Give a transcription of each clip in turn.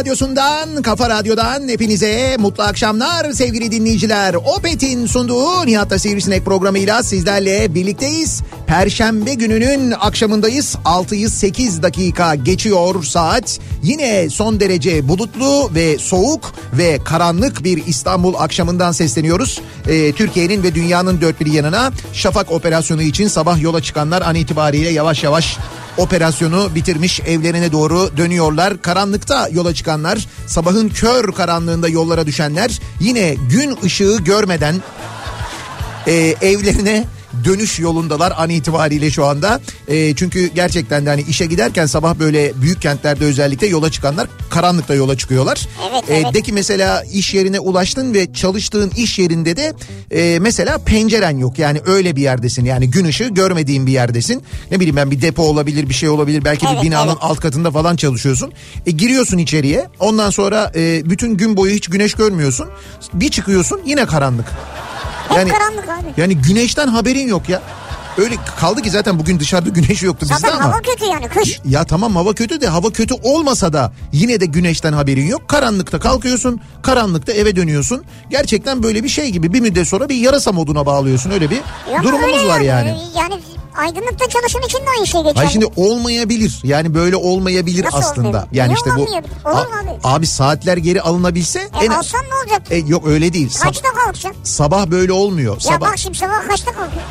radyosundan, kafa radyodan hepinize mutlu akşamlar sevgili dinleyiciler. Opet'in sunduğu Nihat'ta Sivrisinek programıyla sizlerle birlikteyiz. Perşembe gününün akşamındayız. 6'yı 8 dakika geçiyor saat. Yine son derece bulutlu ve soğuk ve karanlık bir İstanbul akşamından sesleniyoruz. Ee, Türkiye'nin ve dünyanın dört bir yanına Şafak operasyonu için sabah yola çıkanlar an itibariyle yavaş yavaş operasyonu bitirmiş evlerine doğru dönüyorlar. Karanlıkta yola çıkanlar, sabahın kör karanlığında yollara düşenler yine gün ışığı görmeden e, evlerine dönüş yolundalar an itibariyle şu anda. E, çünkü gerçekten de hani işe giderken sabah böyle büyük kentlerde özellikle yola çıkanlar karanlıkta yola çıkıyorlar. Evet, E, evet. de ki mesela iş yerine ulaştın ve çalıştığın iş yerinde de e, mesela penceren yok. Yani öyle bir yerdesin. Yani gün ışığı görmediğin bir yerdesin. Ne bileyim ben bir depo olabilir bir şey olabilir. Belki Evet, bir binanın evet. alt katında falan çalışıyorsun. E, giriyorsun içeriye. Ondan sonra e, bütün gün boyu hiç güneş görmüyorsun. Bir çıkıyorsun yine karanlık. Hep karanlık abi. Yani güneşten haberin yok ya. Öyle kaldı ki zaten bugün dışarıda güneş yoktu bizde Zaten ama. hava kötü yani kış. Ya tamam hava kötü de hava kötü olmasa da yine de güneşten haberin yok. Karanlıkta kalkıyorsun, karanlıkta eve dönüyorsun. Gerçekten böyle bir şey gibi bir müddet sonra bir yarasa moduna bağlıyorsun. Öyle bir Yok, durumumuz öyle var yani. Yani aydınlıkta çalışan için de aynı şey geçer. Hayır şimdi olmayabilir. Yani böyle olmayabilir Nasıl aslında. olmayabilir? Yani Niye işte bu? Olur mu abi? abi saatler geri alınabilse E alsan ne olacak? E, yok öyle değil. Sab- Kaçta kalkacaksın? sabah böyle olmuyor. Ya Sabah bak şimdi sabah kaçta kalkıyorsun?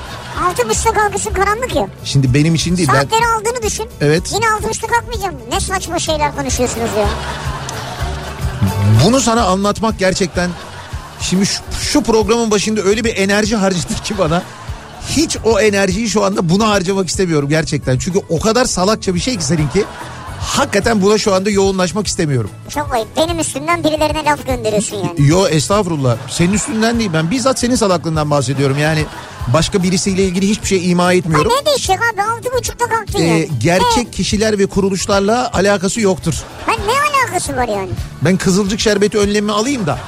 Altı buçukta kalkıyorsun karanlık ya. şimdi benim için değil. Ben Saatleri aldığını düşün. Evet. Yine altı buçukta kalkmayacağım. Ne saçma şeyler konuşuyorsunuz ya. Bunu sana anlatmak gerçekten şimdi şu, şu programın başında öyle bir enerji harcadı ki bana. Hiç o enerjiyi şu anda buna harcamak istemiyorum gerçekten. Çünkü o kadar salakça bir şey ki seninki. Hakikaten buna şu anda yoğunlaşmak istemiyorum. Çok ayıp. Benim üstümden birilerine laf gönderiyorsun yani. Yo estağfurullah. Senin üstünden değil. Ben bizzat senin salaklığından bahsediyorum. Yani başka birisiyle ilgili hiçbir şey ima Ha etmiyorum. ne değişecek abi? Altı buçukta kalktın Ee, yani. gerçek kişiler ve kuruluşlarla alakası yoktur. Ha ne alakası var yani? Ben kızılcık şerbeti önlemimi alayım da.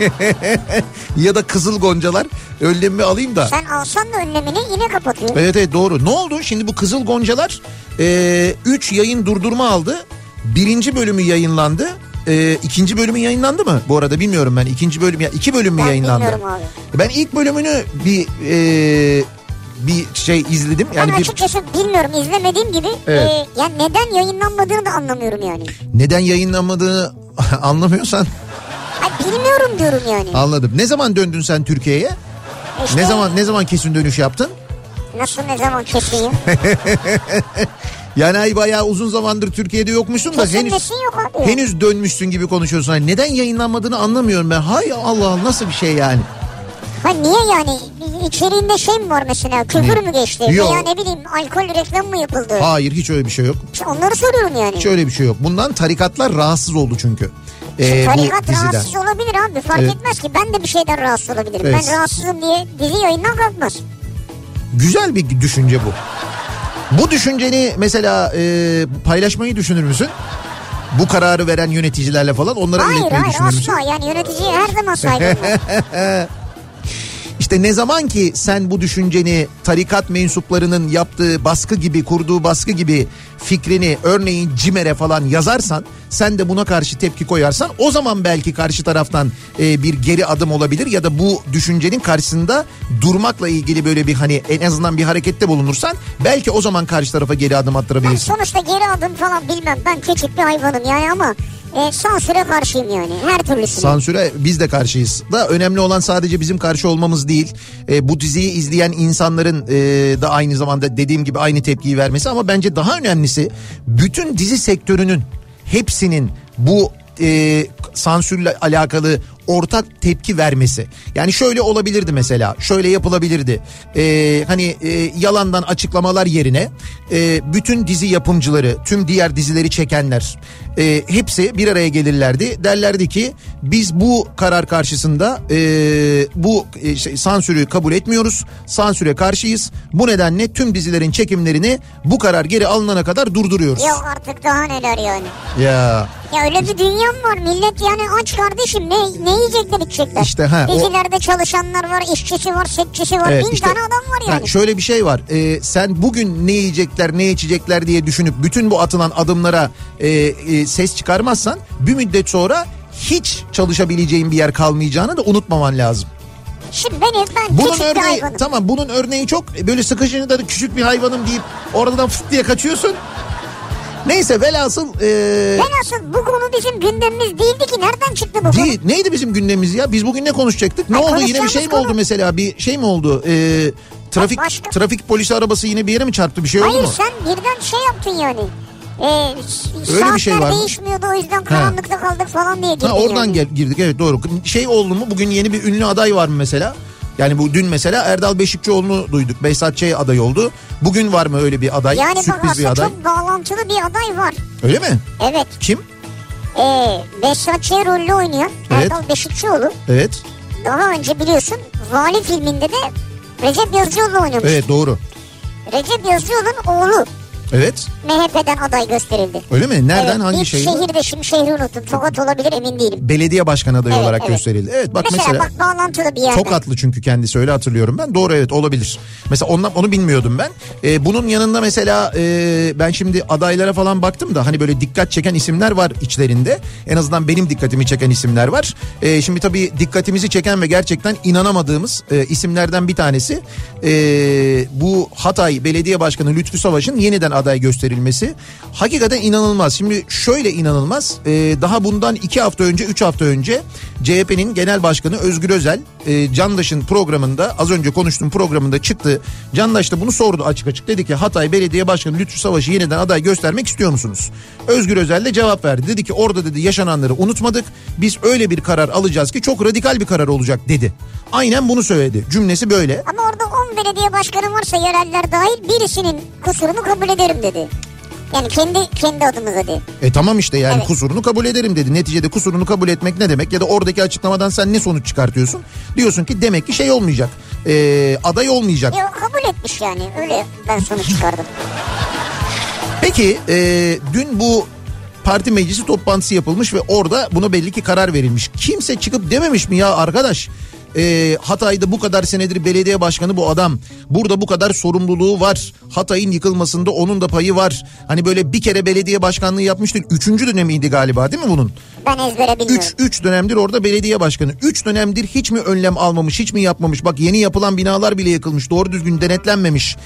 ya da kızıl goncalar önlemimi alayım da. Sen alsan da önlemini yine kapatıyor. Evet evet doğru. Ne oldu? Şimdi bu Kızıl Goncalar 3 yayın durdurma aldı. Birinci bölümü yayınlandı. E, ikinci bölümü yayınlandı mı? Bu arada bilmiyorum ben. İkinci bölüm ya iki bölüm mü Ben yayınlandı? bilmiyorum abi. Ben ilk bölümünü bir e, bir şey izledim. Yani ben bir açıkçası bilmiyorum izlemediğim gibi. Evet. e, yani neden yayınlanmadığını da anlamıyorum yani. neden yayınlanmadığını anlamıyorsan Ha, bilmiyorum diyorum yani. anladım. Ne zaman döndün sen Türkiye'ye? İşte Ne zaman ne zaman kesin dönüş yaptın? Nasıl ne zaman keseyim? Yani ay bayağı uzun zamandır Türkiye'de yokmuşsun da henüz yok abi. henüz dönmüşsün gibi konuşuyorsun. Hani neden yayınlanmadığını anlamıyorum ben. Hay Allah nasıl bir şey yani? Ha niye yani? İçeriğinde şey mi var mesela? Küfür mü geçti? Yok. Veya ne bileyim alkol reklam mı yapıldı? Hayır hiç öyle bir şey yok. İşte Onları soruyorum yani. Hiç öyle bir şey yok. Bundan tarikatlar rahatsız oldu çünkü. Şimdi Ee, bu tarikat diziden. rahatsız olabilir abi fark Evet. etmez ki ben de bir şeyden rahatsız olabilirim. Evet. Ben rahatsızım diye dizi yayından kalkmaz. Güzel bir düşünce bu. Bu düşünceni mesela e, paylaşmayı düşünür müsün? Bu kararı veren yöneticilerle falan onlara Hayır iletmeyi hayır düşünür müsün? asla yani yöneticiye her zaman saygım var. İşte ne zaman ki sen bu düşünceni tarikat mensuplarının yaptığı baskı gibi kurduğu baskı gibi fikrini örneğin CİMER'e falan yazarsan sen de buna karşı tepki koyarsan o zaman belki karşı taraftan e, bir geri adım olabilir ya da bu düşüncenin karşısında durmakla ilgili böyle bir hani en azından bir harekette bulunursan belki o zaman karşı tarafa geri adım Ben attırabilirsin. sonuçta geri adım falan bilmem. Ben küçük bir hayvanım yani ama e, sansüre karşıyım yani. Her türlüsüne. Sansüre biz de karşıyız. Da önemli olan sadece bizim karşı olmamız değil. E, bu diziyi izleyen insanların e, da aynı zamanda dediğim gibi aynı tepkiyi vermesi ama bence daha önemlisi bütün dizi sektörünün hepsinin bu e, sansürle alakalı ortak tepki vermesi. Yani şöyle olabilirdi mesela, şöyle yapılabilirdi. E, hani e, yalandan açıklamalar yerine e, bütün dizi yapımcıları, tüm diğer dizileri çekenler e, hepsi bir araya gelirlerdi. Derlerdi ki biz bu karar karşısında e, bu e, şey, sansürü kabul etmiyoruz. Sansüre karşıyız. Bu nedenle tüm dizilerin çekimlerini bu karar geri alınana kadar durduruyoruz. Yok artık daha neler yani. Ya Ya öyle bir dünya mı var? Millet yani aç kardeşim. Ne, ne yiyecekler içecekler? İşte ha, o- Dizilerde çalışanlar var, işçisi var, setçisi var. Evet, Bin işte- tane adam var yani. Ha, şöyle bir şey var. Ee, sen bugün ne yiyecekler, ne içecekler diye düşünüp bütün bu atılan adımlara e, e, ses çıkarmazsan bir müddet sonra hiç çalışabileceğin bir yer kalmayacağını da unutmaman lazım. Şimdi beni ben Bunun küçük bir örneği hayvanım. tamam bunun örneği çok böyle sıkışınca da küçük bir hayvanım deyip oradan fıt diye kaçıyorsun. Neyse velhasıl e, Velhasıl bu konu bizim gündemimiz değildi ki. Nereden çıktı bu konu? değil, neydi bizim gündemimiz ya? Biz bugün ne konuşacaktık? Ne Ha, oldu? Yine bir şey mi konu- oldu mesela? Bir şey mi oldu? E, trafik başka- trafik polisi arabası yine bir yere mi çarptı? Bir şey oldu Hayır mu? sen birden şey yaptın yani. Ee, Öyle bir şey var değişmiyordu o yüzden karanlıkta kaldık falan diye girdin Ha oradan yani. gel, girdik evet doğru. Şey oldu mu bugün yeni bir ünlü aday var mı mesela? Yani bu dün mesela Erdal Beşikçioğlu'nu duyduk. Behzat Ç. aday oldu. Bugün var mı öyle bir aday? Yani bak Sürpriz bir aday. çok bağlantılı bir aday var. Öyle mi? Evet. Kim? Ee, Behzat Ç. rolünü oynayan Evet. Erdal Beşikçioğlu. Evet. Daha önce biliyorsun Vali filminde de Recep Yazıcıoğlu oynamış. Evet doğru. Recep Yazıcıoğlu'nun oğlu Evet. MHP'den aday gösterildi. Öyle mi? Nereden Evet, hangi şehir? şehirde şimdi şehri unuttum. Tokat olabilir emin değilim. Belediye başkan adayı Evet, olarak evet. gösterildi. Evet bak mesela, mesela, bak bağlantılı bir yerde. Tokatlı çünkü kendisi öyle hatırlıyorum ben. Doğru evet olabilir. Mesela ondan onu bilmiyordum ben. Ee, bunun yanında mesela e, ben şimdi adaylara falan baktım da hani böyle dikkat çeken isimler var içlerinde. En azından benim dikkatimi çeken isimler var. Ee, şimdi tabii dikkatimizi çeken ve gerçekten inanamadığımız e, isimlerden bir tanesi e, bu Hatay Belediye Başkanı Lütfü Savaş'ın yeniden aday gösterilmesi. Hakikaten inanılmaz. Şimdi şöyle inanılmaz. E, daha bundan iki hafta önce, üç hafta önce CHP'nin genel başkanı Özgür Özel e, Candaş'ın programında az önce konuştuğum programında çıktı. Candaş da bunu sordu açık açık. Dedi ki Hatay Belediye Başkanı Lütfü Savaş'ı yeniden aday göstermek istiyor musunuz? Özgür Özel de cevap verdi. Dedi ki orada dedi yaşananları unutmadık. Biz öyle bir karar alacağız ki çok radikal bir karar olacak dedi. Aynen bunu söyledi. Cümlesi böyle. Ama orada 10 belediye başkanı varsa yereller dahil birisinin kusurunu kabul ederim dedi. Yani kendi kendi adımıza dedi. E tamam işte yani Evet. kusurunu kabul ederim dedi. Neticede kusurunu kabul etmek ne demek? Ya da oradaki açıklamadan sen ne sonuç çıkartıyorsun? Diyorsun ki demek ki şey olmayacak. E, aday olmayacak. Ya o kabul etmiş yani. Öyle ben sonuç çıkardım. Peki e, dün bu parti meclisi toplantısı yapılmış ve orada buna belli ki karar verilmiş. Kimse çıkıp dememiş mi ya arkadaş? E, Hatay'da bu kadar senedir belediye başkanı bu adam. Burada bu kadar sorumluluğu var. Hatay'ın yıkılmasında onun da payı var. Hani böyle bir kere belediye başkanlığı yapmıştır. Üçüncü dönemiydi galiba değil mi bunun? Ben ezbere bilmiyorum. 3 3 dönemdir orada belediye başkanı. 3 dönemdir hiç mi önlem almamış, hiç mi yapmamış? Bak yeni yapılan binalar bile yıkılmış. Doğru düzgün denetlenmemiş.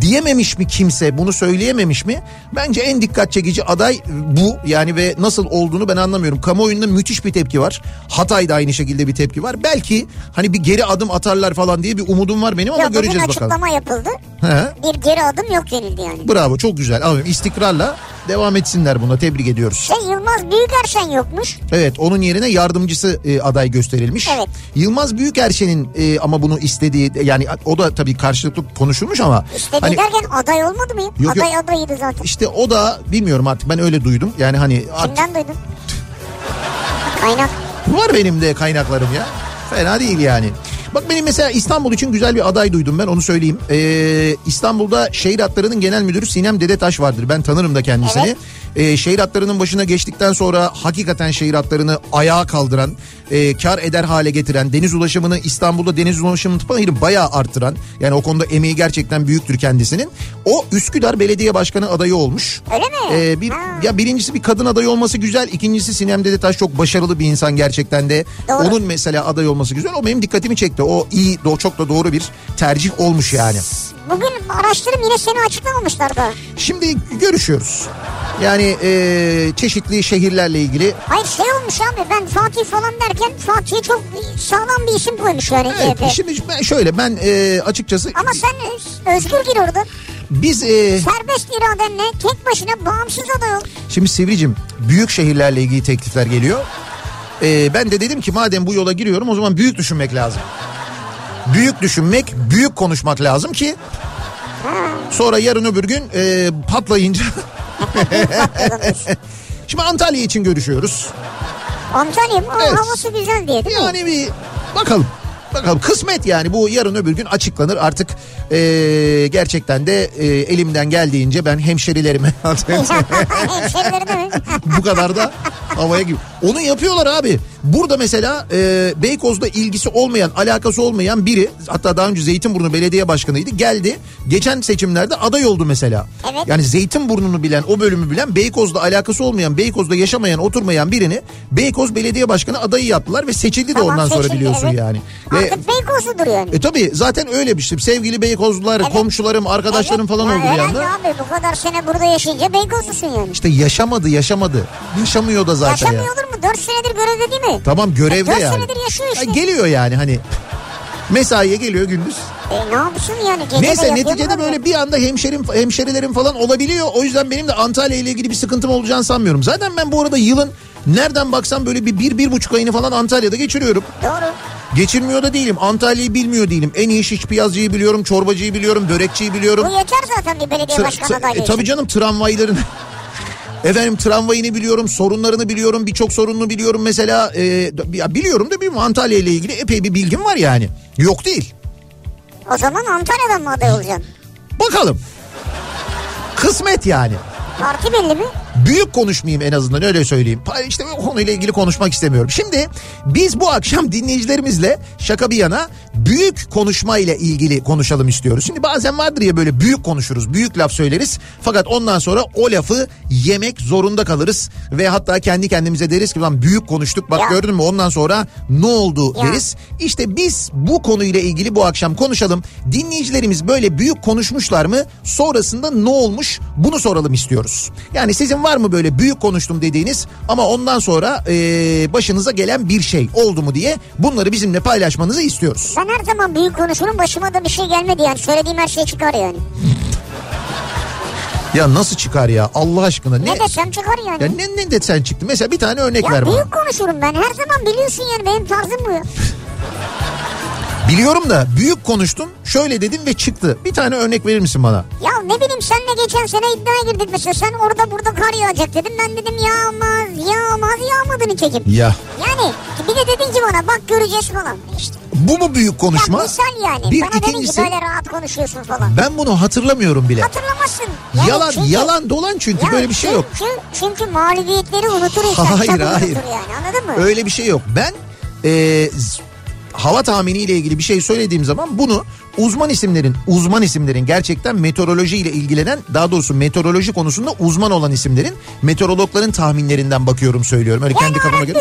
Diyememiş mi kimse? Bunu söyleyememiş mi? Bence en dikkat çekici aday bu. Yani ve nasıl olduğunu ben anlamıyorum. Kamuoyunda müthiş bir tepki var. Hatay'da aynı şekilde bir tepki var. Belki hani bir geri adım atarlar falan diye bir umudum var benim ama Ya göreceğiz bakalım. açıklama yapıldı. He. Bir geri adım yok denildi yani. Bravo çok güzel. Aferin. İstikrarla devam etsinler buna. Tebrik ediyoruz. Şey Yılmaz Büyükerşen yokmuş. Evet onun yerine yardımcısı e, aday gösterilmiş. Evet. Yılmaz Büyükerşen'in e, ama bunu istediği yani o da tabii karşılıklı konuşulmuş ama İstediği hani derken aday olmadı mı? Yok, yok. aday adayıydı zaten. işte o da bilmiyorum artık ben öyle duydum. Yani hani Kimden duydun? Kaynak. var benim de kaynaklarım ya. Fena değil yani. Bak benim mesela İstanbul için güzel bir aday duydum ben onu söyleyeyim. Ee, İstanbul'da şehir hatlarının genel müdürü Sinem Dedetaş vardır. Ben tanırım da kendisini. Evet. E, şehir hatlarının başına geçtikten sonra hakikaten şehir hatlarını ayağa kaldıran, e, kar eder hale getiren, deniz ulaşımını İstanbul'da deniz ulaşımını hayır bayağı arttıran yani o konuda emeği gerçekten büyüktür kendisinin. O Üsküdar Belediye Başkanı adayı olmuş. Öyle mi? E, bir ya birincisi bir kadın aday olması güzel, ikincisi Sinem Dedetaş çok başarılı bir insan gerçekten de. Doğru. Onun mesela aday olması güzel. O benim dikkatimi çekti. O iyi, çok da doğru bir tercih olmuş yani. Bugün araştırım yine seni açıklamamışlar da. Şimdi görüşüyoruz. Yani e, çeşitli şehirlerle ilgili. Hayır şey olmuş abi ben Fatih falan derken Fatih'e çok sağlam bir isim koymuş yani Evet, CHP. şimdi ben şöyle ben e, açıkçası Ama sen özgür gir orada. biz e, Serbest iradenle tek başına bağımsız aday ol. şimdi Sivricim büyük şehirlerle ilgili teklifler geliyor. E, ben de dedim ki madem bu yola giriyorum o zaman büyük düşünmek lazım. Büyük düşünmek, büyük konuşmak lazım ki sonra yarın öbür gün e, patlayınca Şimdi Antalya için görüşüyoruz. Antalya mı? Evet. Havası güzel diye değil mi? Yani bir bakalım. Bakalım kısmet yani bu yarın öbür gün açıklanır artık eee, gerçekten de eee, elimden geldiğince ben hemşerilerime bu kadar da havaya gibi. Onu yapıyorlar abi. Burada mesela eee Beykoz'da ilgisi olmayan alakası olmayan biri hatta daha önce Zeytinburnu Belediye Başkanı'ydı geldi. Geçen seçimlerde aday oldu mesela. Evet. Yani Zeytinburnu'nu bilen o bölümü bilen Beykoz'da alakası olmayan Beykoz'da yaşamayan oturmayan birini Beykoz Belediye Başkanı adayı yaptılar ve seçildi de Tamam, ondan sonra seçildi, biliyorsun evet. yani. Ve Artık Beykozludur yani. e tabi zaten öyle bir şey. Sevgili Beykozlular, Evet. komşularım, arkadaşlarım Evet. falan Ya oldu bir anda. abi bu kadar sene burada yaşayınca Beykozlusun yani. İşte yaşamadı, yaşamadı. Yaşamıyor da zaten ya. Yaşamıyor olur mu? 4 senedir görevde değil mi? Tamam görevde Dört yani. senedir yaşıyor işte. Ha, geliyor yani hani. Mesaiye geliyor gündüz. E ne yapsın yani? Gece Neyse neticede böyle bir anda hemşerim hemşerilerim falan olabiliyor. O yüzden benim de Antalya ile ilgili bir sıkıntım olacağını sanmıyorum. Zaten ben bu arada yılın nereden baksam böyle bir, bir, bir buçuk ayını falan Antalya'da geçiriyorum. Doğru. Geçirmiyor da değilim. Antalya'yı bilmiyor değilim. En iyi şiş piyazcıyı biliyorum, çorbacıyı biliyorum, börekçiyi biliyorum. Bu yeter zaten bir belediye başkanı adaylığı e, tabii canım tramvayların Efendim tramvayını biliyorum, sorunlarını biliyorum, birçok sorununu biliyorum mesela. E, ya biliyorum da bir Antalya ile ilgili epey bir bilgim var yani. Yok değil. O zaman Antalya'dan mı aday olacaksın? Bakalım. Kısmet yani. Parti belli mi? Büyük konuşmayayım en azından öyle söyleyeyim. İşte o konuyla ilgili konuşmak istemiyorum. Şimdi biz bu akşam dinleyicilerimizle şaka bir yana büyük konuşma ile ilgili konuşalım istiyoruz. Şimdi bazen vardır ya böyle büyük konuşuruz, büyük laf söyleriz. Fakat ondan sonra o lafı yemek zorunda kalırız. Ve hatta kendi kendimize deriz ki lan büyük konuştuk bak Ya. gördün mü ondan sonra ne oldu Ya. deriz. İşte biz bu konuyla ilgili bu akşam konuşalım. Dinleyicilerimiz böyle büyük konuşmuşlar mı? Sonrasında ne olmuş? Bunu soralım istiyoruz. Yani sizin var mı böyle büyük konuştum dediğiniz ama ondan sonra eee, başınıza gelen bir şey oldu mu diye bunları bizimle paylaşmanızı istiyoruz. Ben her zaman büyük konuşurum başıma da bir şey gelmedi yani. Söylediğim her şey çıkar yani. Ya nasıl çıkar ya Allah aşkına ne? Ne desem çıkar yani. Ya ne, ne desen çıktı? Mesela bir tane örnek Ya ver bana. büyük konuşurum ben. Her zaman biliyorsun yani benim tarzım bu. Biliyorum da büyük konuştun şöyle dedin ve çıktı. Bir tane örnek verir misin bana? Ya ne bileyim senle geçen sene iddiaya girdik mesela. Sen orada burada kar yağacak dedin. Ben dedim yağmaz yağmaz yağmadı nitekim. Ya Yani bir de dedin ki bana bak göreceğiz falan. İşte. bu mu büyük konuşma? Ya misal yani. Bir bana dedin ki ikincisi böyle rahat konuşuyorsun falan. ben bunu hatırlamıyorum bile. Hatırlamazsın. Yani yalan çünkü- yalan dolan çünkü Ya böyle bir şey yok. Çünkü, çünkü mağlubiyetleri unutur insan. Hayır, hayır. unutur yani anladın mı? Öyle bir şey yok. Ben e, hava tahminiyle ilgili bir şey söylediğim zaman bunu uzman isimlerin uzman isimlerin gerçekten meteoroloji ile ilgilenen daha doğrusu meteoroloji konusunda uzman olan isimlerin meteorologların tahminlerinden bakıyorum söylüyorum. Öyle Yani kendi kafama göre.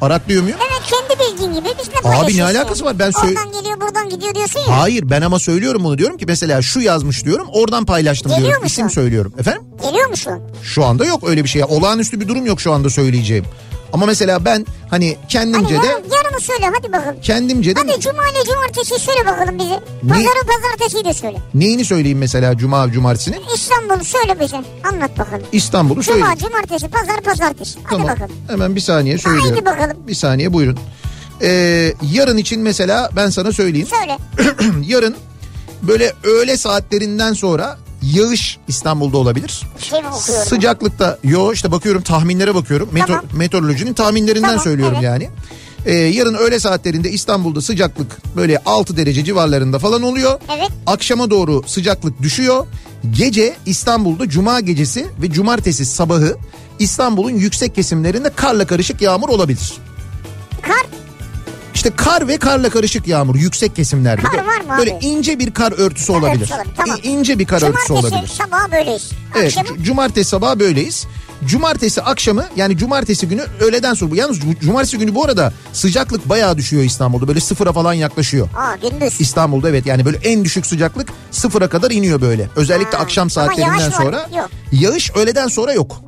Araklıyor muyum? Evet kendi bildiğin gibi bizle Abi ne alakası var? Ben söyle- Oradan geliyor buradan gidiyor diyorsun ya. Hayır ben ama söylüyorum bunu diyorum ki mesela şu yazmış diyorum oradan paylaştım Geliyor diyorum mu isim söylüyorum. Efendim? Geliyor musun? Şu anda yok öyle bir şey. Olağanüstü bir durum yok şu anda söyleyeceğim. Ama mesela ben hani kendimce de yarın, yarını söyle hadi bakalım. kendimce de Hadi cuma ile cumartesi söyle bakalım bize. Pazarı pazartesiyi de söyle. neyini söyleyeyim mesela cuma cumartesini? İstanbul'u söyle bize. Anlat bakalım. İstanbul'u Cuma, söyleyeyim. cumartesi, pazar, pazartesi. Hadi Tamam. bakalım. Hemen bir saniye söylüyorum. Haydi bakalım. Bir saniye buyurun. Ee, yarın için mesela ben sana söyleyeyim. Söyle. yarın böyle öğle saatlerinden sonra yağış İstanbul'da olabilir. Şey? Sıcaklıkta yo işte bakıyorum tahminlere bakıyorum. Meteor, Tamam. Meteorolojinin tahminlerinden Tamam, söylüyorum evet. yani. Ee, yarın öğle saatlerinde İstanbul'da sıcaklık böyle 6 derece civarlarında falan oluyor. Evet. Akşama doğru sıcaklık düşüyor. Gece İstanbul'da cuma gecesi ve cumartesi sabahı İstanbul'un yüksek kesimlerinde karla karışık yağmur olabilir. Kar İşte kar ve karla karışık yağmur yüksek kesimlerde. Kar var mı Böyle abi? ince bir kar örtüsü Kar olabilir. örtüsü olabilir, tamam. İ- İnce bir kar örtüsü cumartesi olabilir. sabah böyleyiz. Evet, Akşamı cumartesi sabahı böyleyiz. Cumartesi akşamı yani cumartesi günü öğleden sonra. Yalnız cu- cumartesi günü bu arada sıcaklık bayağı düşüyor İstanbul'da. Böyle sıfıra falan yaklaşıyor. Aa gündüz. İstanbul'da evet yani böyle en düşük sıcaklık sıfıra kadar iniyor böyle. Özellikle Ha, akşam saatlerinden yağış var, sonra. yok. Yağış öğleden sonra yok.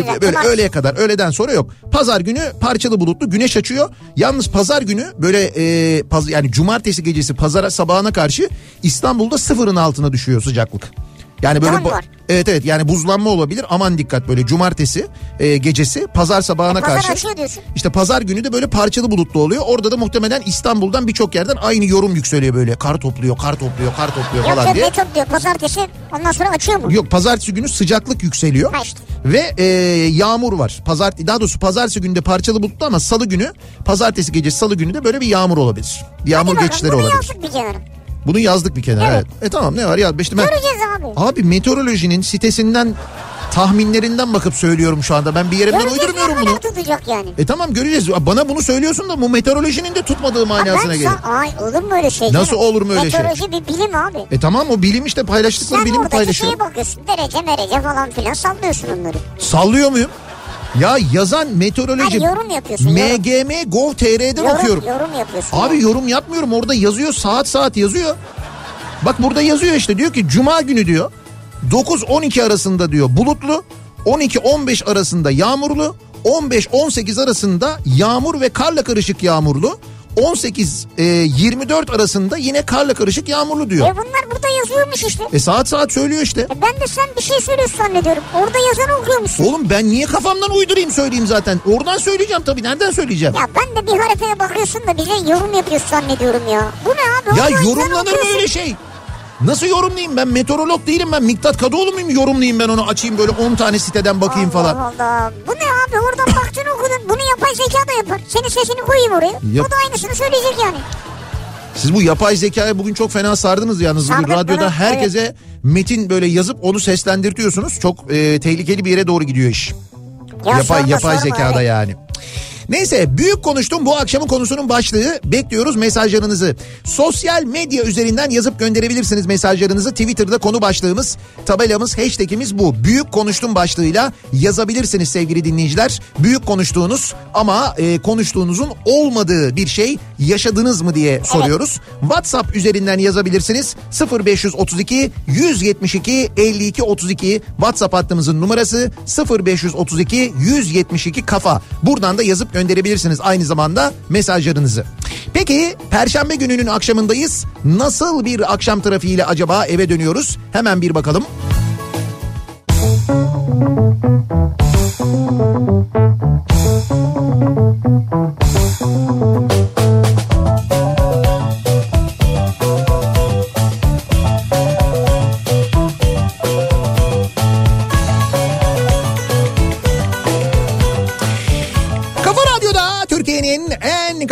Güzel, böyle cumartesi. öğleye kadar öğleden sonra yok. Pazar günü parçalı bulutlu güneş açıyor. Yalnız pazar günü böyle e, paz, yani cumartesi gecesi pazara sabahına karşı İstanbul'da sıfırın altına düşüyor sıcaklık. Yani böyle ba- evet evet yani buzlanma olabilir aman dikkat böyle cumartesi e, gecesi pazar sabahına E, pazar karşı. İşte pazar günü de böyle parçalı bulutlu oluyor. Orada da muhtemelen İstanbul'dan birçok yerden aynı yorum yükseliyor böyle. Kar topluyor, kar topluyor, kar topluyor Yok falan yok diye. ne topluyor pazartesi ondan sonra açıyor mu? Yok pazartesi günü sıcaklık yükseliyor. Ha işte. Ve e, yağmur var. Pazar daha doğrusu pazartesi günü de parçalı bulutlu ama salı günü pazartesi gecesi salı günü de böyle bir yağmur olabilir. Yağmur Hadi bakalım, geçişleri bunu olabilir. yazdık bir kenara. Bunu yazdık bir kenara. Evet. Evet. E tamam ne var ya işte ben Göreceğiz abi. Abi meteorolojinin sitesinden tahminlerinden bakıp söylüyorum şu anda. Ben bir yerimden Göreceğiz uydurmuyorum bunu. tutacak yani. E tamam göreceğiz. Bana bunu söylüyorsun da bu meteorolojinin de tutmadığı manasına sa- Ay olur mu öyle şey? Nasıl olur mu öyle şey? Meteoroloji bir bilim abi. E tamam o bilim işte paylaştıkları Sen bilimi oradaki paylaşıyor. şeye bakıyorsun. Derece merece falan filan sallıyorsun onları. Sallıyor muyum? Ya yazan meteoroloji Hayır, yorum yapıyorsun. MGM Gov.tr'de Yorum, bakıyorum. yorum yapıyorsun. Abi yorum yapmıyorum orada yazıyor saat saat yazıyor. Bak burada yazıyor işte diyor ki cuma günü diyor 9-12 arasında diyor bulutlu 12-15 arasında yağmurlu 15-18 arasında yağmur ve karla karışık yağmurlu 18-24 arasında yine karla karışık yağmurlu diyor. E bunlar burada yazıyormuş işte. E saat saat söylüyor işte. E ben de sen bir şey söylüyorsun zannediyorum. Orada yazanı okuyormuşsun. Oğlum ben niye kafamdan uydurayım söyleyeyim zaten. Oradan söyleyeceğim tabii. Nereden söyleyeceğim? Ya ben de bir haritaya bakıyorsun da bize yorum yapıyorsun zannediyorum ya. Bu ne abi? Ya yorumlanır mı öyle şey? Nasıl yorumlayayım ben meteorolog değilim ben Miktat Kadıoğlu muyum yorumlayayım ben onu açayım böyle 10 tane siteden bakayım Allah falan. Allah. Bu ne abi? Oradan baktın okudun. Bunu yapay zeka da yapar. Senin sesini koyayım oraya. Yap- O da aynısını söyleyecek yani. Siz bu yapay zekaya bugün çok fena sardınız yalnız Sardık radyoda bunu, herkese metin böyle yazıp onu seslendirtiyorsunuz. Çok e, tehlikeli bir yere doğru gidiyor iş. Ya yapay sorma, yapay sorma, zekada evet. yani. Neyse büyük konuştum bu akşamın konusunun başlığı bekliyoruz mesajlarınızı. Sosyal medya üzerinden yazıp gönderebilirsiniz mesajlarınızı. Twitter'da konu başlığımız tabelamız hashtagimiz bu. Büyük konuştum başlığıyla yazabilirsiniz sevgili dinleyiciler. Büyük konuştuğunuz ama e, konuştuğunuzun olmadığı bir şey yaşadınız mı diye soruyoruz. WhatsApp üzerinden yazabilirsiniz. 0532 172 52 32 WhatsApp hattımızın numarası 0532 172 kafa. Buradan da yazıp gönderebilirsiniz aynı zamanda mesajlarınızı. Peki perşembe gününün akşamındayız. Nasıl bir akşam trafiğiyle acaba eve dönüyoruz? Hemen bir bakalım. Kafa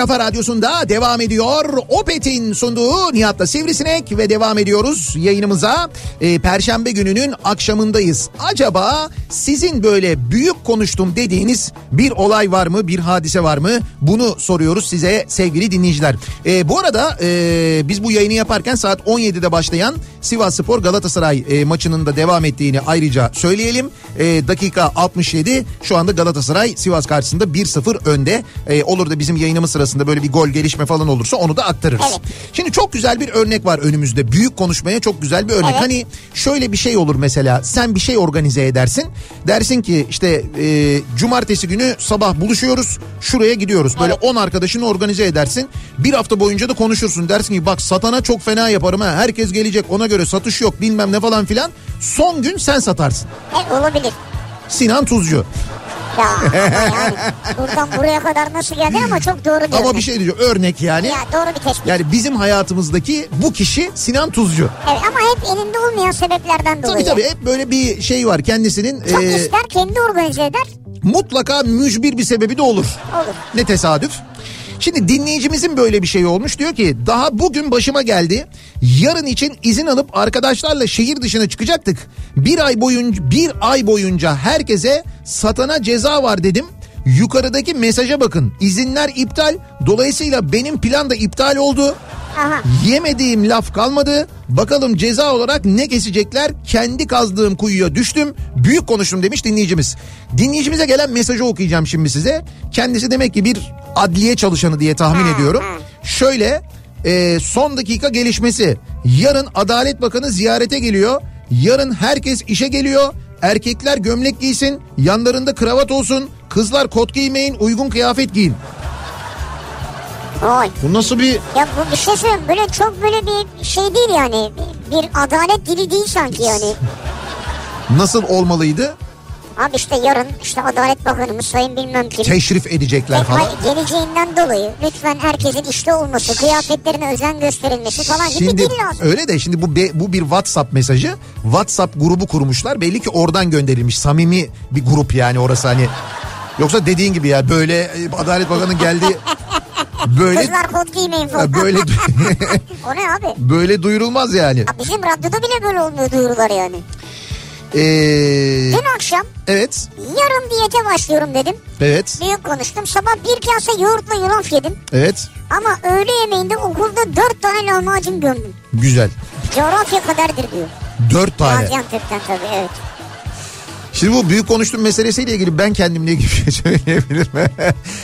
kafa radyosunda devam ediyor. Opet'in sunduğu Nihat'la Sivrisinek ve devam ediyoruz yayınımıza. Ee, Perşembe gününün akşamındayız. Acaba sizin böyle büyük konuştum dediğiniz bir olay var mı, bir hadise var mı? Bunu soruyoruz size sevgili dinleyiciler. Ee, bu arada e, biz bu yayını yaparken saat 17'de başlayan Sivas Spor Galatasaray e, maçının da devam ettiğini ayrıca söyleyelim. E, dakika 67 şu anda Galatasaray Sivas karşısında 1-0 önde. E, olur da bizim yayınımız sırasında böyle bir gol gelişme falan olursa onu da aktarırız. Evet. Şimdi çok güzel bir örnek var önümüzde. Büyük konuşmaya çok güzel bir örnek. Evet. Hani şöyle bir şey olur mesela sen bir şey organize edersin. Dersin ki işte e, cumartesi günü sabah buluşuyoruz şuraya gidiyoruz. Böyle 10 arkadaşını organize edersin. Bir hafta boyunca da konuşursun. Dersin ki bak satana çok fena yaparım ha. Herkes gelecek ona göre satış yok bilmem ne falan filan. Son gün sen satarsın. E, olabilir. Sinan Tuzcu. Ya ama yani buradan buraya kadar nasıl geldin ama çok doğru diyorsun. Ama bir şey diyeceğim örnek yani. Ya doğru bir tespit. Yani bizim hayatımızdaki bu kişi Sinan Tuzcu. Evet ama hep elinde olmayan sebeplerden dolayı. Tabii tabii hep böyle bir şey var kendisinin Çok e, ister kendi organize eder. mutlaka mücbir bir sebebi de olur. Olur. Ne tesadüf. Şimdi dinleyicimizin böyle bir şey olmuş. Diyor ki daha bugün başıma geldi. Yarın için izin alıp arkadaşlarla şehir dışına çıkacaktık. Bir ay boyunca bir ay boyunca herkese satana ceza var dedim. Yukarıdaki mesaja bakın. İzinler iptal. Dolayısıyla benim plan da iptal oldu. Aha. Yemediğim laf kalmadı. Bakalım ceza olarak ne kesecekler? Kendi kazdığım kuyuya düştüm. Büyük konuştum demiş dinleyicimiz. Dinleyicimize gelen mesajı okuyacağım şimdi size. Kendisi demek ki bir adliye çalışanı diye tahmin ediyorum. Şöyle e, son dakika gelişmesi. Yarın Adalet Bakanı ziyarete geliyor. Yarın herkes işe geliyor. Erkekler gömlek giysin, yanlarında kravat olsun. Kızlar kot giymeyin, uygun kıyafet giyin. Vay. Bu nasıl bir Ya bu bir şey söyleyeyim. Böyle çok böyle bir şey değil yani. Bir adalet dili değil sanki yani. nasıl olmalıydı? Abi işte yarın işte Adalet Bakanımız Sayın bilmem kim. Teşrif edecekler E, falan. geleceğinden dolayı lütfen herkesin işte olması, kıyafetlerine özen gösterilmesi falan gibi Şimdi dil lazım. öyle de şimdi bu be- bu bir WhatsApp mesajı. WhatsApp grubu kurmuşlar. Belli ki oradan gönderilmiş. Samimi bir grup yani orası hani. Yoksa dediğin gibi ya böyle e, Adalet Bakanı geldi böyle Kızlar kot giymeyin falan. Böyle o ne abi? böyle duyurulmaz yani. Ya bizim radyoda bile böyle olmuyor duyurular yani. Ee, Dün akşam evet yarın diyete başlıyorum dedim. evet Büyük konuştum. Sabah bir kase yoğurtla yulaf yedim. evet Ama öğle yemeğinde okulda dört tane lahmacun gömdüm. güzel. Coğrafya kadardır diyor. Dört tane. Gaziantep'ten tabii evet. Şimdi bu büyük konuştuğum meselesiyle ilgili ben kendimle ilgili bir şey söyleyebilirim.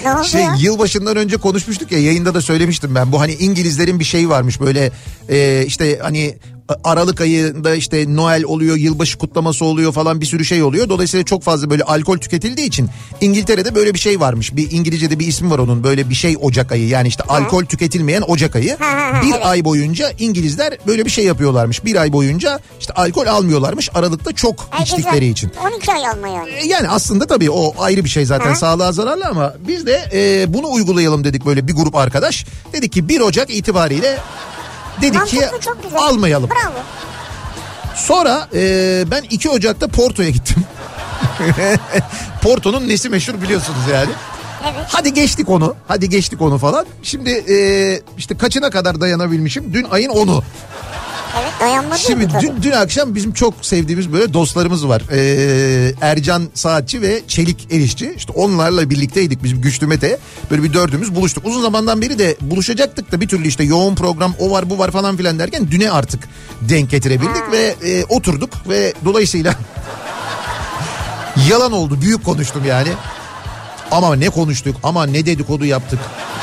Ne oldu şey ya? yılbaşından önce konuşmuştuk ya yayında da söylemiştim ben. Bu hani İngilizlerin bir şeyi varmış böyle e, işte hani Aralık ayında işte Noel oluyor, yılbaşı kutlaması oluyor falan bir sürü şey oluyor. Dolayısıyla çok fazla böyle alkol tüketildiği için İngiltere'de böyle bir şey varmış. Bir İngilizce'de bir ismi var onun böyle bir şey Ocak ayı. Yani işte alkol tüketilmeyen Ocak ayı. Bir ay boyunca İngilizler böyle bir şey yapıyorlarmış. Bir ay boyunca işte alkol almıyorlarmış. Aralıkta çok E, içtikleri güzel. için. 12 ay alma yani. E, Yani aslında tabii o ayrı bir şey zaten Ha. sağlığa zararlı ama biz de e, bunu uygulayalım dedik böyle bir grup arkadaş. Dedik ki 1 Ocak itibariyle dedik ki Mantıklı, güzel. almayalım. Bravo. Sonra e, ben 2 Ocak'ta Porto'ya gittim. Porto'nun nesi meşhur biliyorsunuz yani. Evet. Hadi geçtik onu. Hadi geçtik onu falan. Şimdi e, işte kaçına kadar dayanabilmişim? Dün ayın 10'u. Evet Şimdi tabii? dün, dün akşam bizim çok sevdiğimiz böyle dostlarımız var. Ee, Ercan Saatçi ve Çelik Erişçi. İşte onlarla birlikteydik bizim Güçlü Mete. Böyle bir dördümüz buluştuk. Uzun zamandan beri de buluşacaktık da bir türlü işte yoğun program o var bu var falan filan derken düne artık denk getirebildik ve e, oturduk ve dolayısıyla yalan oldu. Büyük konuştum yani. Ama ne konuştuk ama ne dedikodu yaptık.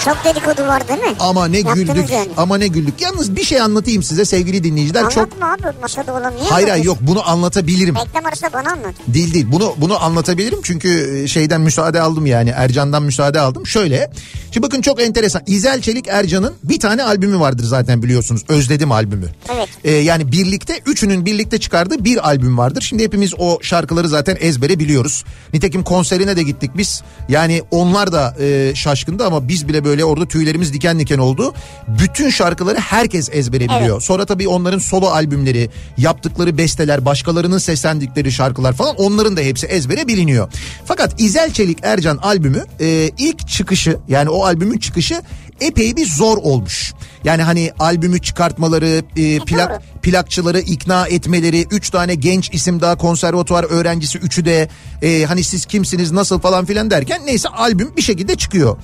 Çok dedikodu var değil mi? Ama ne Yaptınız güldük yani. ama ne güldük. Yalnız bir şey anlatayım size sevgili dinleyiciler. Çok Anlatma abi masada olan niye Hayır hayır yok bunu anlatabilirim. Reklam arasında bana anlat. Değil değil bunu bunu anlatabilirim çünkü e, şeyden müsaade aldım yani Ercan'dan müsaade aldım. Şöyle şimdi bakın çok enteresan İzel Çelik Ercan'ın bir tane albümü vardır zaten biliyorsunuz Özledim albümü. Evet. Ee, yani birlikte üçünün birlikte çıkardığı bir albüm vardır. Şimdi hepimiz o şarkıları zaten ezbere biliyoruz. Nitekim konserine de gittik biz. Yani onlar da e, şaşkındı ama biz bile böyle orada tüylerimiz diken diken oldu. Bütün şarkıları herkes ezbere biliyor. Evet. Sonra tabii onların solo albümleri, yaptıkları besteler, başkalarının seslendikleri şarkılar falan onların da hepsi ezbere biliniyor. Fakat İzel Çelik Ercan albümü e, ilk çıkışı yani o albümün çıkışı epey bir zor olmuş. Yani hani albümü çıkartmaları, e, plak plakçıları ikna etmeleri, üç tane genç isim daha konservatuvar öğrencisi üçü de e, hani siz kimsiniz nasıl falan filan derken neyse albüm bir şekilde çıkıyor.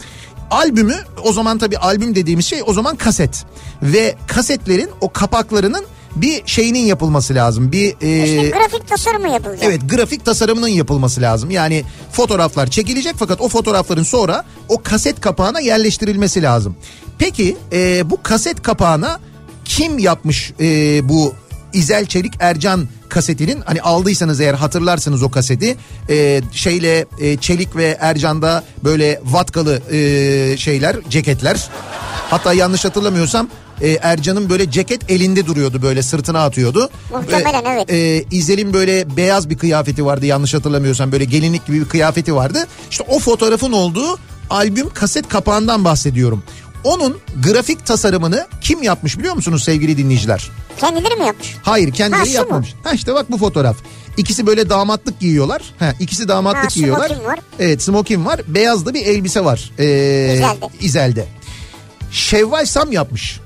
Albümü o zaman tabii albüm dediğimiz şey o zaman kaset ve kasetlerin o kapaklarının bir şeyinin yapılması lazım. Bir e, İşte grafik tasarımı yapılacak. Evet grafik tasarımının yapılması lazım. Yani fotoğraflar çekilecek fakat o fotoğrafların sonra o kaset kapağına yerleştirilmesi lazım. Peki e, bu kaset kapağına kim yapmış e, bu İzel Çelik Ercan kasetinin hani aldıysanız eğer hatırlarsınız o kaseti e, şeyle e, Çelik ve Ercan'da böyle vatkalı e, şeyler ceketler hatta yanlış hatırlamıyorsam e, Ercan'ın böyle ceket elinde duruyordu böyle sırtına atıyordu. Muhtemelen, evet. E, İzel'in böyle beyaz bir kıyafeti vardı yanlış hatırlamıyorsam böyle gelinlik gibi bir kıyafeti vardı. İşte o fotoğrafın olduğu albüm kaset kapağından bahsediyorum. Onun grafik tasarımını kim yapmış biliyor musunuz sevgili dinleyiciler? Kendileri mi yapmış? Hayır kendileri Ha, şu mu? yapmamış. Ha işte bak bu fotoğraf. İkisi böyle damatlık giyiyorlar. Ha, ikisi damatlık Ha, giyiyorlar. smoking var. Evet smoking var. Beyaz da bir elbise var. Ee, İzel'de. İzel'de. Şevval Sam yapmış.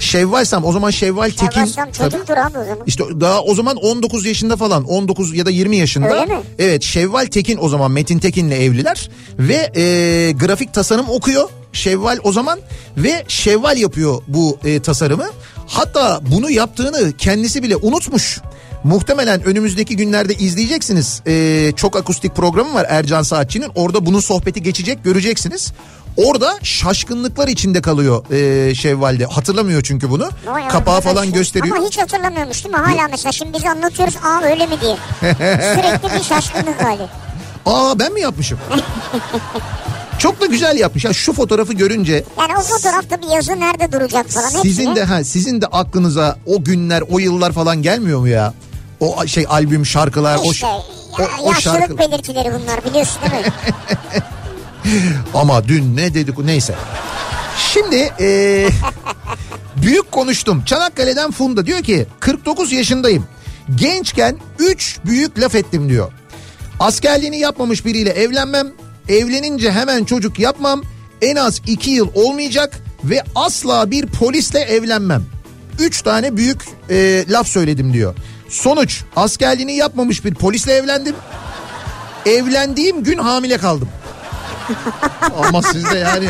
Şevval Sam o zaman Şevval Tekin. Yavaşlam Tabii. çocuktur abi o zaman. İşte daha o zaman 19 yaşında falan 19 ya da 20 yaşında. Öyle mi? Evet Şevval Tekin o zaman Metin Tekin'le evliler ve e, grafik tasarım okuyor Şevval o zaman ve Şevval yapıyor bu e, tasarımı. Hatta bunu yaptığını kendisi bile unutmuş. Muhtemelen önümüzdeki günlerde izleyeceksiniz. E, çok akustik programı var Ercan Saatçı'nın. Orada bunun sohbeti geçecek göreceksiniz. Orada şaşkınlıklar içinde kalıyor e, Şevval'de. Hatırlamıyor çünkü bunu. Vay Kapağı falan ya. gösteriyor. Ama hiç hatırlamıyormuş değil mi? Hala mesela şimdi biz anlatıyoruz aa öyle mi diye. Sürekli bir şaşkınlık hali. Aa ben mi yapmışım? Çok da güzel yapmış. Ya şu fotoğrafı görünce Yani o fotoğrafta bir yazı nerede duracak falan sizin hepsini. de ha sizin de aklınıza o günler, o yıllar falan gelmiyor mu ya? O şey albüm şarkılar, o, İşte o, ya, o yaşlılık şarkı. belirtileri bunlar biliyorsun değil mi? Ama dün ne dedik neyse. Şimdi eee, büyük konuştum. Çanakkale'den Funda diyor ki 49 yaşındayım. Gençken 3 büyük laf ettim diyor. Askerliğini yapmamış biriyle evlenmem. Evlenince hemen çocuk yapmam. En az 2 yıl olmayacak ve asla bir polisle evlenmem. 3 tane büyük eee, laf söyledim diyor. Sonuç askerliğini yapmamış bir polisle evlendim. Evlendiğim gün hamile kaldım. Ama sizde yani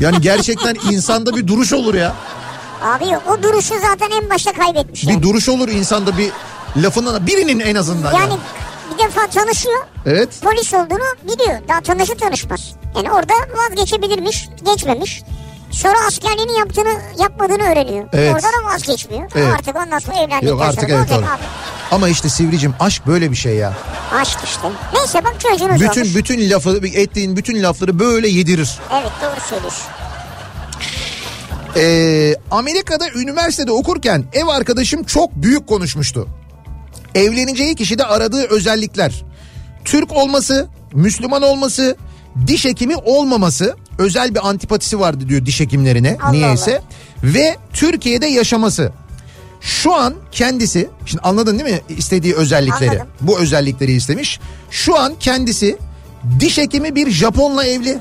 yani gerçekten insanda bir duruş olur ya. Abi o duruşu zaten en başta kaybetmiş. Bir yani. duruş olur insanda bir lafından birinin en azından. Yani ya. Bir defa tanışıyor. Evet. Polis olduğunu biliyor. Daha tanışır tanışmaz. Yani orada vazgeçebilirmiş, geçmemiş. Sonra askerliğini yaptığını, yapmadığını öğreniyor. Evet. Orada da vazgeçmiyor. Evet. Artık ondan sonra evlendikten Yok artık sonra evet olacak doğru. abi? Ama işte Sivricim aşk böyle bir şey ya. Aşk işte. Neyse bak çocuğunuz Bütün olmuş. bütün lafı ettiğin bütün lafları böyle yedirir. Evet doğru söylüyorsun. Ee, Amerika'da üniversitede okurken ev arkadaşım çok büyük konuşmuştu. Evleneceği kişide aradığı özellikler. Türk olması, Müslüman olması, diş hekimi olmaması özel bir antipatisi vardı diyor diş hekimlerine Allah niyeyse. Ve Türkiye'de yaşaması. Şu an kendisi, şimdi anladın değil mi istediği özellikleri? Anladım. Bu özellikleri istemiş. Şu an kendisi diş hekimi bir Japonla evli.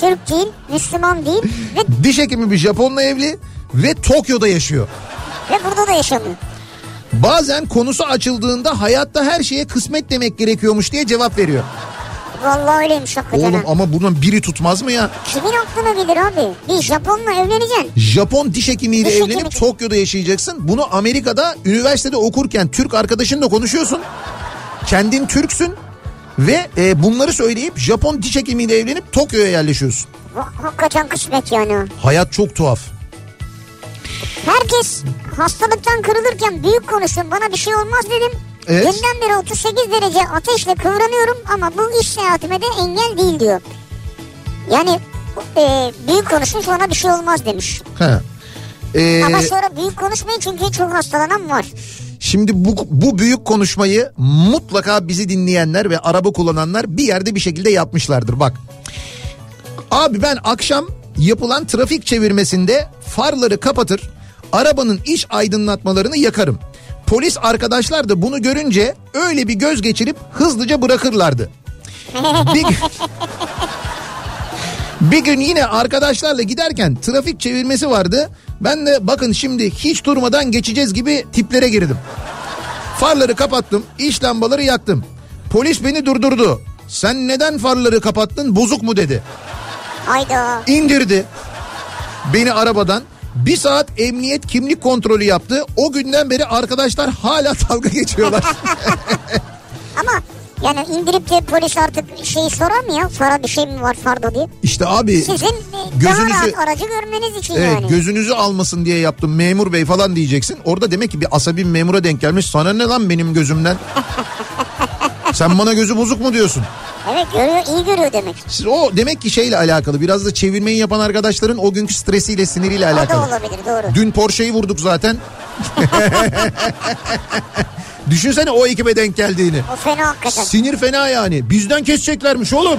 Türk değil, Müslüman değil ve, Diş hekimi bir Japonla evli ve Tokyo'da yaşıyor. Ve burada da yaşamıyor. Bazen konusu açıldığında hayatta her şeye kısmet demek gerekiyormuş diye cevap veriyor. Vallahi öyleymiş hakikaten. Oğlum ama bunun biri tutmaz mı ya? Kimin aklına gelir abi? Bir Japonla evleneceksin. Japon diş hekimiyle Diş evlenip hekimi. Tokyo'da yaşayacaksın. Bunu Amerika'da üniversitede okurken Türk arkadaşınla konuşuyorsun. Kendin Türksün ve e, bunları söyleyip Japon diş hekimiyle evlenip Tokyo'ya yerleşiyorsun. Hakikaten kısmet yani. Hayat çok tuhaf. Herkes hastalıktan kırılırken büyük konuştum bana bir şey olmaz dedim. Evet. Dünden beri 38 derece ateşle kıvranıyorum ama bu iş seyahatime de engel değil diyor. Yani e, büyük konuşmuş bana bir şey olmaz demiş. Ha. Ee, Ama sonra büyük konuşmayın çünkü çok hastalanan var. Şimdi bu, bu büyük konuşmayı mutlaka bizi dinleyenler ve araba kullananlar bir yerde bir şekilde yapmışlardır. Bak abi ben akşam yapılan trafik çevirmesinde farları kapatır arabanın iç aydınlatmalarını yakarım. Polis arkadaşlar da bunu görünce öyle bir göz geçirip hızlıca bırakırlardı. Bir, bir gün yine arkadaşlarla giderken trafik çevirmesi vardı. Ben de bakın şimdi hiç durmadan geçeceğiz gibi tiplere girdim. Farları kapattım, iç lambaları yaktım. Polis beni durdurdu. Sen neden farları kapattın bozuk mu dedi. Hayda. İndirdi beni arabadan. Bir saat emniyet kimlik kontrolü yaptı. O günden beri arkadaşlar hala dalga geçiyorlar. Ama yani indirip de polis artık şeyi sorar mı ya? Fara bir şey mi var farda diye. İşte abi Sizin e, Gözünüzü- daha rahat aracı görmeniz için Evet yani. gözünüzü almasın diye yaptım memur bey falan diyeceksin. Orada demek ki bir asabi memura denk gelmiş. Sana ne lan benim gözümden? Sen bana gözü bozuk mu diyorsun? Evet görüyor iyi görüyor demek. Siz o demek ki şeyle alakalı. Biraz da çevirmeyi yapan arkadaşların o günkü stresiyle siniriyle O da alakalı. olabilir doğru. Dün Porsche'yi vurduk zaten. Düşünsene o ekibe denk geldiğini. O fena hakikaten. Sinir fena yani. Bizden keseceklermiş oğlum.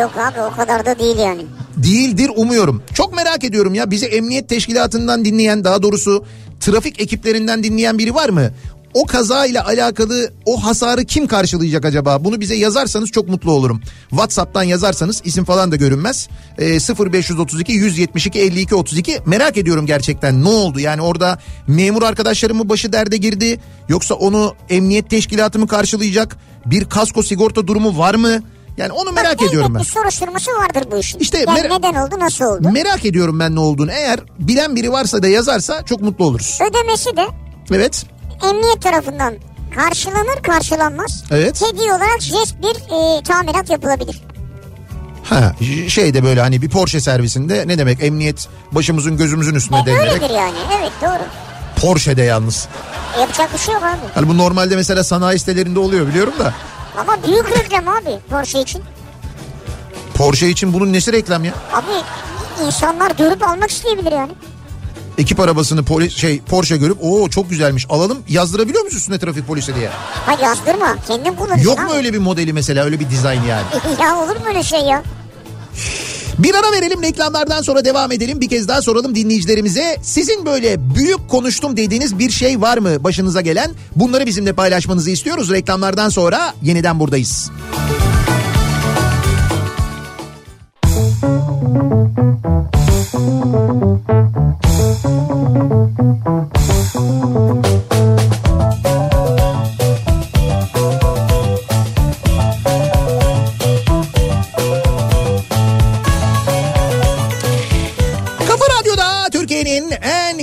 Yok abi o kadar da değil yani. Değildir umuyorum. Çok merak ediyorum ya bizi emniyet teşkilatından dinleyen daha doğrusu trafik ekiplerinden dinleyen biri var mı? O kaza ile alakalı o hasarı kim karşılayacak acaba? Bunu bize yazarsanız çok mutlu olurum. WhatsApp'tan yazarsanız isim falan da görünmez. E, 0532 172 52 32 merak ediyorum gerçekten ne oldu? Yani orada memur arkadaşlarımın başı derde girdi. Yoksa onu emniyet teşkilatı mı karşılayacak? Bir kasko sigorta durumu var mı? Yani onu merak Bak, ediyorum ben. bir soruşturması vardır bu işin. İşte yani mer- neden oldu nasıl oldu? Merak ediyorum ben ne olduğunu. Eğer bilen biri varsa da yazarsa çok mutlu oluruz. Ödemesi de Evet. Emniyet tarafından karşılanır karşılanmaz. Evet. Hediye olarak jest bir e, tamirat yapılabilir. Ha şey de böyle hani bir Porsche servisinde ne demek emniyet başımızın gözümüzün üstüne E, denilerek. öyledir yani evet doğru. Porsche'de yalnız. Yapacak bir şey yok abi. Hani bu normalde mesela sanayi sitelerinde oluyor biliyorum da. Ama büyük reklam abi Porsche için. Porsche için bunun nesi reklam ya? Abi insanlar görüp almak isteyebilir yani. Ekip arabasını polis şey Porsche görüp o çok güzelmiş alalım yazdırabiliyor musun üstüne trafik polisi diye? Ha yazdırma kendin kullanırsın Yok mu abi. öyle bir modeli mesela öyle bir dizayn yani? ya olur mu öyle şey ya? Bir ara verelim reklamlardan sonra devam edelim. Bir kez daha soralım dinleyicilerimize. Sizin böyle büyük konuştum dediğiniz bir şey var mı başınıza gelen? Bunları bizimle paylaşmanızı istiyoruz. Reklamlardan sonra yeniden buradayız. Kafa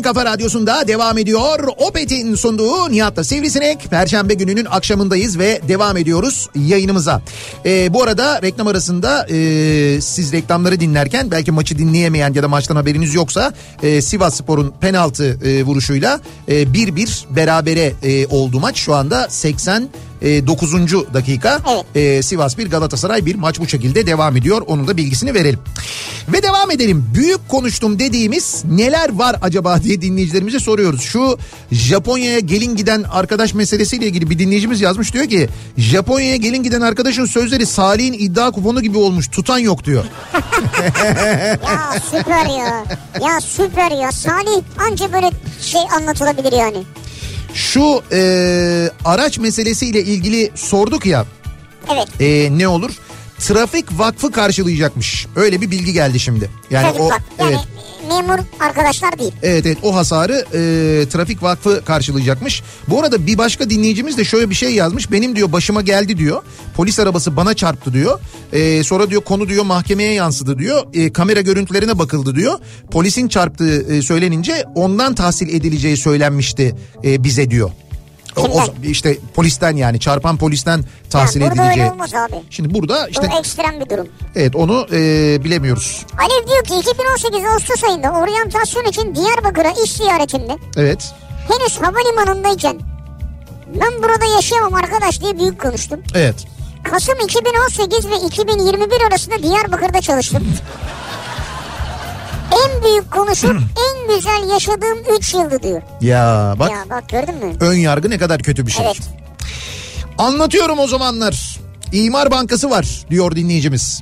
kafa radyosunda devam ediyor. Opet'in sunduğu Nihat'la Sivrisinek. Perşembe gününün akşamındayız ve devam ediyoruz yayınımıza. Ee, bu arada reklam arasında e, siz reklamları dinlerken belki maçı dinleyemeyen ya da maçtan haberiniz yoksa e, Sivas Spor'un penaltı e, vuruşuyla e, 1-1 berabere e, oldu maç. Şu anda 80 e, 9. dakika e, Sivas 1 Galatasaray 1 maç bu şekilde devam ediyor. Onun da bilgisini verelim. Ve devam edelim. Büyük konuştum dediğimiz neler var acaba diye dinleyicilerimize soruyoruz. Şu Japonya'ya gelin giden arkadaş meselesiyle ilgili bir dinleyicimiz yazmış diyor ki Japonya'ya gelin giden arkadaşın sözleri Salih'in iddia kuponu gibi olmuş tutan yok diyor. Ya süper ya. Ya süper ya. Salih anca böyle şey anlatılabilir yani. Şu e, araç meselesiyle ilgili sorduk ya Evet. e, ne olur? Trafik vakfı karşılayacakmış. Öyle bir bilgi geldi şimdi. Yani Trafik o bak. Yani evet. Memur arkadaşlar değil. Evet evet o hasarı e, trafik vakfı karşılayacakmış. Bu arada bir başka dinleyicimiz de şöyle bir şey yazmış. Benim diyor başıma geldi diyor. Polis arabası bana çarptı diyor. E, sonra diyor konu diyor mahkemeye yansıdı diyor. E, kamera görüntülerine bakıldı diyor. Polisin çarptığı e, söylenince ondan tahsil edileceği söylenmişti e, bize diyor. O, işte polisten yani çarpan polisten tahsil Ya burada edileceği. öyle olmaz abi. Şimdi burada işte Bu ekstrem bir durum. evet onu e, bilemiyoruz. Alev diyor ki 2018 Ağustos ayında oryantasyon için Diyarbakır'a iş ziyaretimde Evet. henüz havalimanındayken ben burada yaşayamam arkadaş diye büyük konuştum. Evet. Kasım 2018 ve 2021 arasında Diyarbakır'da çalıştım. en büyük konuşup en güzel yaşadığım 3 yıldı diyor. Ya bak Ya bak gördün mü? ön yargı ne kadar kötü bir şey. Evet. Anlatıyorum o zamanlar. İmar Bankası var diyor dinleyicimiz.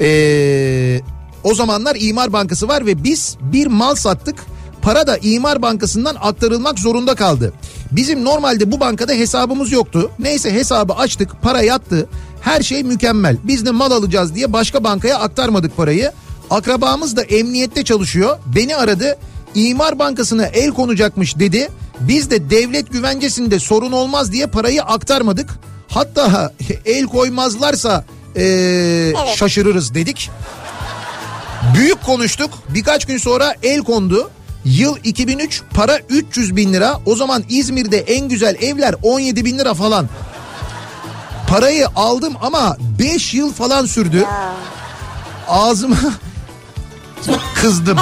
Ee, o zamanlar İmar Bankası var ve biz bir mal sattık. Para da İmar Bankası'ndan aktarılmak zorunda kaldı. Bizim normalde bu bankada hesabımız yoktu. Neyse hesabı açtık, para yattı. Her şey mükemmel. Biz de mal alacağız diye başka bankaya aktarmadık parayı. Akrabamız da emniyette çalışıyor. Beni aradı. İmar Bankası'na el konacakmış dedi. Biz de devlet güvencesinde sorun olmaz diye parayı aktarmadık. Hatta el koymazlarsa ee, şaşırırız dedik. Büyük konuştuk. Birkaç gün sonra el kondu. Yıl 2003 para 300 bin lira. O zaman İzmir'de en güzel evler 17 bin lira falan. Parayı aldım ama 5 yıl falan sürdü. Ağzıma kızdım.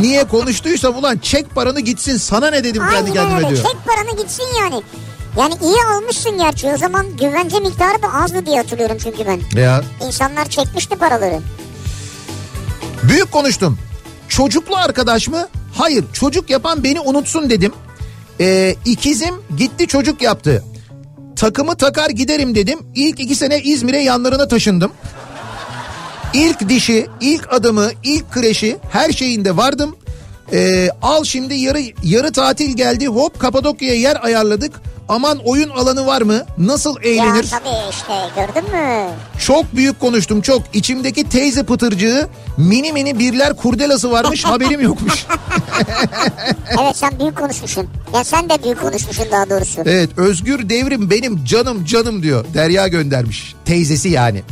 Niye konuştuysam ulan çek paranı gitsin sana ne dedim kendi Aynen kendime öyle. diyor. Çek paranı gitsin yani. Yani iyi almışsın gerçi o zaman güvence miktarı da azdı diye hatırlıyorum çünkü ben. Ya İnsanlar çekmişti paraları. Büyük konuştum. Çocuklu arkadaş mı? Hayır çocuk yapan beni unutsun dedim. Ee, ikizim gitti çocuk yaptı. Takımı takar giderim dedim. İlk iki sene İzmir'e yanlarına taşındım. İlk dişi, ilk adımı, ilk kreşi her şeyinde vardım. Ee, al şimdi yarı yarı tatil geldi hop Kapadokya'ya yer ayarladık. Aman oyun alanı var mı? Nasıl eğlenir? Ya tabii işte gördün mü? Çok büyük konuştum çok. İçimdeki teyze pıtırcığı mini mini birler kurdelası varmış haberim yokmuş. evet sen büyük konuşmuşsun. Ya sen de büyük konuşmuşsun daha doğrusu. Evet Özgür Devrim benim canım canım diyor. Derya göndermiş. Teyzesi yani.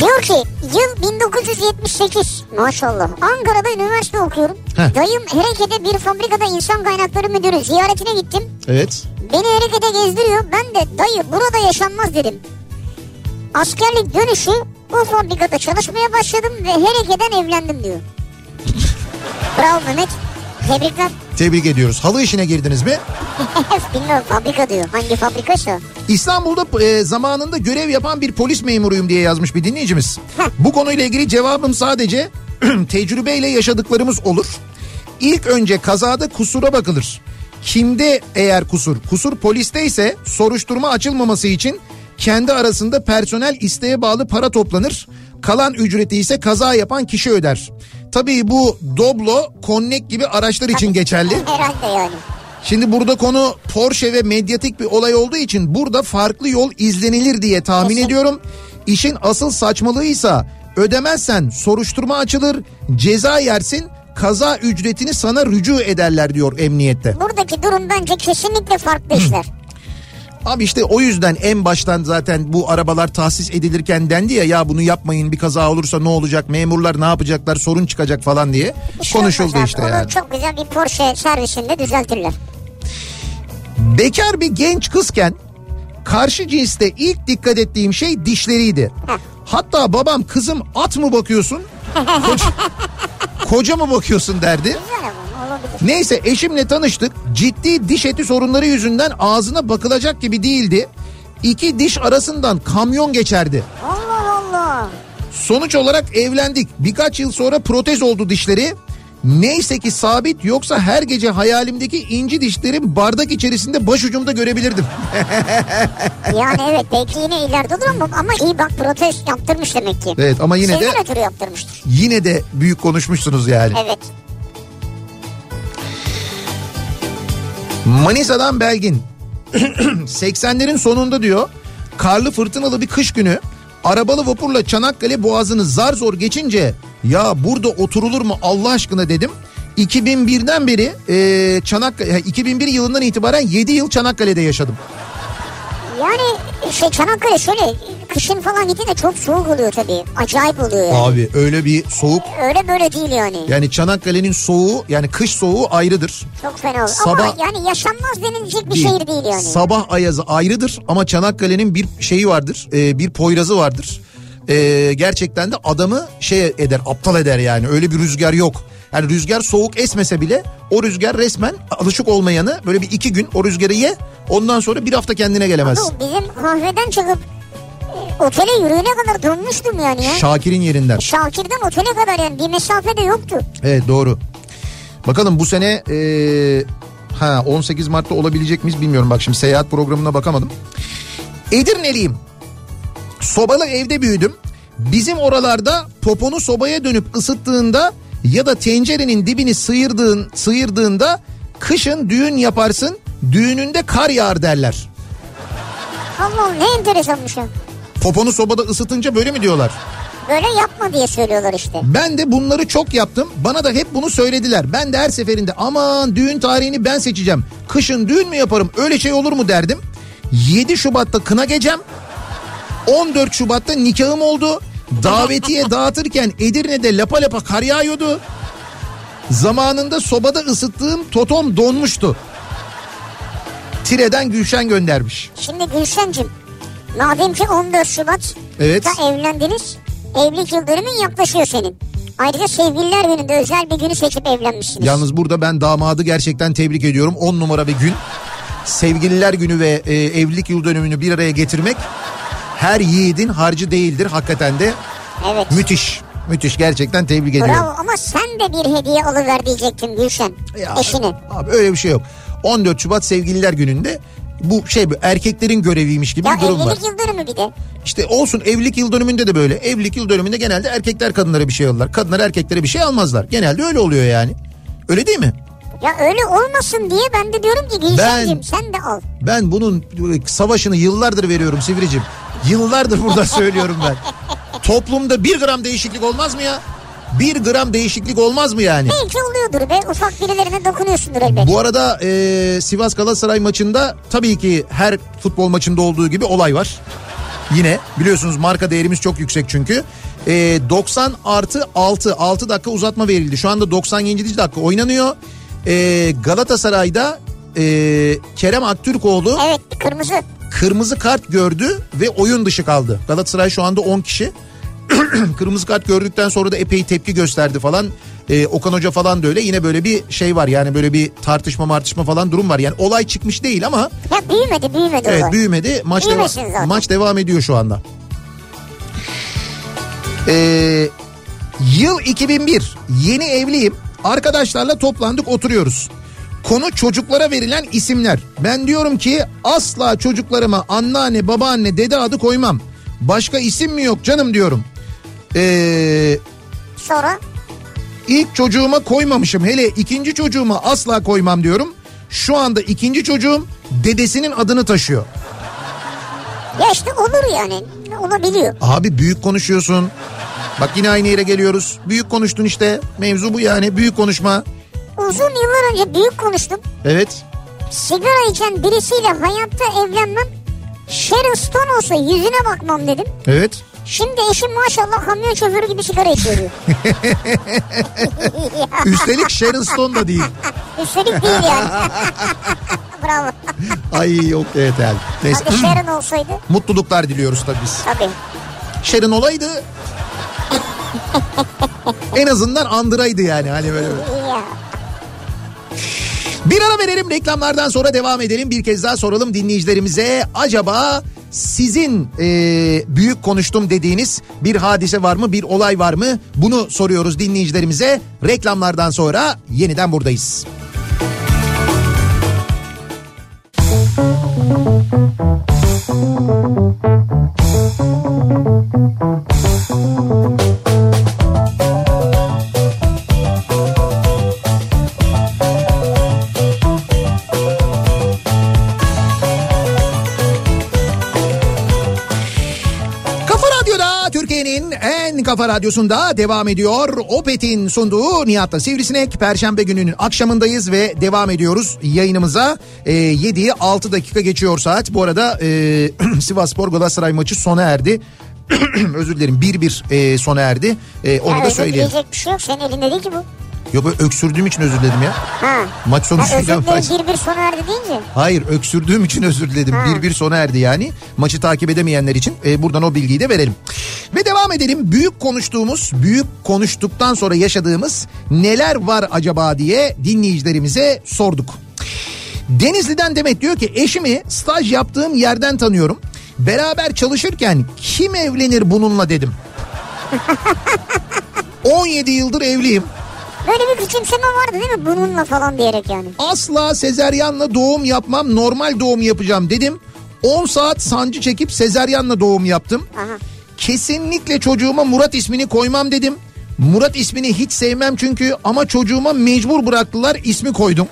Diyor ki yıl 1978 maşallah Ankara'da üniversite okuyorum. Heh. Dayım Hereke'de bir fabrikada insan kaynakları müdürü ziyaretine gittim. Evet. Beni Hereke'de gezdiriyor. Ben de dayı burada yaşanmaz dedim. Askerlik dönüşü o fabrikada çalışmaya başladım ve Hereke'den evlendim diyor. Bravo Mehmet. Tebrikler. Tebrik ediyoruz. Halı işine girdiniz mi? Bilmiyorum fabrika diyor. Hangi fabrikaysa. İstanbul'da e, zamanında görev yapan bir polis memuruyum diye yazmış bir dinleyicimiz. Bu konuyla ilgili cevabım sadece tecrübeyle yaşadıklarımız olur. İlk önce kazada kusura bakılır. Kimde eğer kusur? Kusur poliste ise soruşturma açılmaması için kendi arasında personel isteğe bağlı para toplanır. Kalan ücreti ise kaza yapan kişi öder. Tabii bu Doblo, Connect gibi araçlar için geçerli. Herhalde yani. Şimdi burada konu Porsche ve medyatik bir olay olduğu için burada farklı yol izlenilir diye tahmin Kesin. ediyorum. İşin asıl saçmalığıysa ödemezsen soruşturma açılır, ceza yersin, kaza ücretini sana rücu ederler diyor emniyette. Buradaki durum bence kesinlikle farklı işler. Abi işte o yüzden en baştan zaten bu arabalar tahsis edilirken dendi ya ya bunu yapmayın bir kaza olursa ne olacak memurlar ne yapacaklar sorun çıkacak falan diye şey konuşuldu olmaz abi. işte Onu yani. çok güzel bir Porsche servisinde düzeltirler. Bekar bir genç kızken karşı cinste ilk dikkat ettiğim şey dişleriydi. Heh. Hatta babam kızım at mı bakıyorsun? Koca, koca mı bakıyorsun derdi. Neyse eşimle tanıştık. Ciddi diş eti sorunları yüzünden ağzına bakılacak gibi değildi. İki diş arasından kamyon geçerdi. Allah Allah. Sonuç olarak evlendik. Birkaç yıl sonra protez oldu dişleri. Neyse ki sabit yoksa her gece hayalimdeki inci dişlerim bardak içerisinde başucumda görebilirdim. Yani evet belki yine ileride olur ama, iyi bak protez yaptırmış demek ki. Evet ama yine de Şeyden ötürü yaptırmıştır. yine de büyük konuşmuşsunuz yani. Evet. Manisa'dan Belgin. 80'lerin sonunda diyor. Karlı fırtınalı bir kış günü arabalı vapurla Çanakkale Boğazı'nı zar zor geçince ya burada oturulur mu Allah aşkına dedim. 2001'den beri e, Çanakkale 2001 yılından itibaren 7 yıl Çanakkale'de yaşadım. Yani şey Çanakkale şöyle kışın falan gittiğinde çok soğuk oluyor tabii. Acayip oluyor yani. Abi öyle bir soğuk Öyle böyle değil yani. yani Çanakkale'nin soğuğu yani kış soğuğu ayrıdır. Çok fena oluyor. Sabah- Ama yani yaşanmaz denilecek bir Değil. şehir değil yani. Sabah ayazı ayrıdır ama Çanakkale'nin bir şeyi vardır, e, bir poyrazı vardır. E, gerçekten de adamı şey eder, aptal eder yani. Öyle bir rüzgar yok. Yani rüzgar soğuk esmese bile o rüzgar resmen alışık olmayanı böyle bir iki gün o rüzgarı ye. Ondan sonra bir hafta kendine gelemez. Bu bizim kahveden çıkıp e, otele yürüyene kadar donmuştum yani ya. Şakir'in yerinden. Şakir'den otele kadar yani bir mesafe de yoktu. Evet doğru. Bakalım bu sene e, ha 18 Mart'ta olabilecek miyiz bilmiyorum. Bak şimdi seyahat programına bakamadım. Edirneliyim. Sobalı evde büyüdüm. Bizim oralarda poponu sobaya dönüp ısıttığında ya da tencerenin dibini sıyırdığın sıyırdığında kışın düğün yaparsın. Düğününde kar yağar derler. Allah ne enteresanmış ya. Poponu sobada ısıtınca böyle mi diyorlar? Böyle yapma diye söylüyorlar işte. Ben de bunları çok yaptım. Bana da hep bunu söylediler. Ben de her seferinde aman düğün tarihini ben seçeceğim. Kışın düğün mü yaparım öyle şey olur mu derdim. 7 Şubat'ta kına gecem. 14 Şubat'ta nikahım oldu. Davetiye dağıtırken Edirne'de lapa lapa kar yağıyordu. Zamanında sobada ısıttığım totom donmuştu. Tire'den Gülşen göndermiş. Şimdi Gülşen'cim madem ki 14 Şubat Evet. da evlendiniz. Evlilik yıl dönümün yaklaşıyor senin. Ayrıca sevgililer gününde özel bir günü seçip evlenmişsiniz. Yalnız burada ben damadı gerçekten tebrik ediyorum. 10 numara bir gün. Sevgililer günü ve e, evlilik yıl dönümünü bir araya getirmek her yiğidin harcı değildir. Hakikaten de Evet. müthiş. Müthiş gerçekten tebrik ediyorum. Bravo ama sen de bir hediye alıver diyecektin Gülşen Ya, eşine. Abi öyle bir şey yok. 14 Şubat sevgililer gününde Bu şey bu erkeklerin göreviymiş gibi Ya bir durum var. evlilik yıl dönümü bir de. İşte olsun evlilik yıl dönümünde de böyle. Evlilik yıl dönümünde genelde erkekler kadınlara bir şey alırlar. Kadınlar erkeklere bir şey almazlar. Genelde öyle oluyor yani. Öyle değil mi? Ya öyle olmasın diye ben de diyorum ki Gülşen'cim sen de al. Ben bunun savaşını yıllardır veriyorum Sivricim. Yıllardır burada söylüyorum ben. Toplumda bir gram değişiklik olmaz mı ya? Bir gram değişiklik olmaz mı yani? Belki oluyordur be ufak birilerine dokunuyorsundur elbet. Bu arada e, Sivas Galatasaray maçında tabii ki her futbol maçında olduğu gibi olay var. Yine biliyorsunuz marka değerimiz çok yüksek çünkü. E, 90 artı 6 6 dakika uzatma verildi. Şu anda 97. dakika oynanıyor. E, Galatasaray'da e, Kerem Aktürkoğlu Evet kırmızı. kırmızı kart gördü ve oyun dışı kaldı. Galatasaray şu anda 10 kişi. kırmızı kart gördükten sonra da epey tepki gösterdi falan. Ee, Okan Hoca falan da öyle. Yine böyle bir şey var yani böyle bir tartışma martışma falan durum var. Yani olay çıkmış değil ama Ya büyümedi büyümedi evet olay. büyümedi. Maç, deva- zaten. maç devam ediyor şu anda. Ee, yıl 2001 yeni evliyim. Arkadaşlarla toplandık oturuyoruz. Konu çocuklara verilen isimler. Ben diyorum ki asla çocuklarıma anneanne, babaanne, dede adı koymam. Başka isim mi yok canım diyorum. Ee, Sonra ilk çocuğuma koymamışım. Hele ikinci çocuğuma asla koymam diyorum. Şu anda ikinci çocuğum dedesinin adını taşıyor. ya işte olur yani olabiliyor. Abi büyük konuşuyorsun. Bak yine aynı yere geliyoruz. Büyük konuştun işte. Mevzu bu yani. Büyük konuşma. Uzun yıllar önce büyük konuştum. Evet. Sigara içen birisiyle hayatta evlenmem. Sharon Stone olsa yüzüne bakmam dedim. Evet. Şimdi eşim maşallah kamyon şoförü gibi sigara içiyor diyor. Üstelik Sharon Stone da değil. Üstelik değil yani. Bravo. Ay yok evet yani. Neyse. Hadi Sharon olsaydı. Mutluluklar diliyoruz tabii biz. Tabii. Sharon olaydı. En azından andıraydı yani hani böyle. böyle. Bir ara verelim reklamlardan sonra devam edelim. Bir kez daha soralım dinleyicilerimize. Acaba sizin e, büyük konuştum dediğiniz bir hadise var mı? Bir olay var mı? Bunu soruyoruz dinleyicilerimize. Reklamlardan sonra yeniden buradayız. Kafa kafa radyosunda devam ediyor. Opet'in sunduğu Nihat'la Sivrisinek. Perşembe gününün akşamındayız ve devam ediyoruz yayınımıza. E, 7'yi 6 dakika geçiyor saat. Bu arada e, Sivas Spor Galatasaray maçı sona erdi. Özür dilerim 1-1 e, sona erdi. E, onu ya da söyleyelim. dileyecek bir şey yok. Senin elinde değil ki bu. Yok böyle öksürdüğüm için özür diledim ya. Ha. Maç sonu Ha, özür dilerim bir bir sona erdi deyince. Hayır öksürdüğüm için özür diledim. Ha. Bir bir sona erdi yani. Maçı takip edemeyenler için e, buradan o bilgiyi de verelim. Ve devam edelim. Büyük konuştuğumuz, büyük konuştuktan sonra yaşadığımız neler var acaba diye dinleyicilerimize sorduk. Denizli'den Demet diyor ki eşimi staj yaptığım yerden tanıyorum. Beraber çalışırken kim evlenir bununla dedim. 17 yıldır evliyim. Böyle bir küçümseme vardı değil mi? Bununla falan diyerek yani. Asla sezeryanla doğum yapmam normal doğum yapacağım dedim. 10 saat sancı çekip sezeryanla doğum yaptım. Aha. Kesinlikle çocuğuma Murat ismini koymam dedim. Murat ismini hiç sevmem çünkü ama çocuğuma mecbur bıraktılar ismi koydum.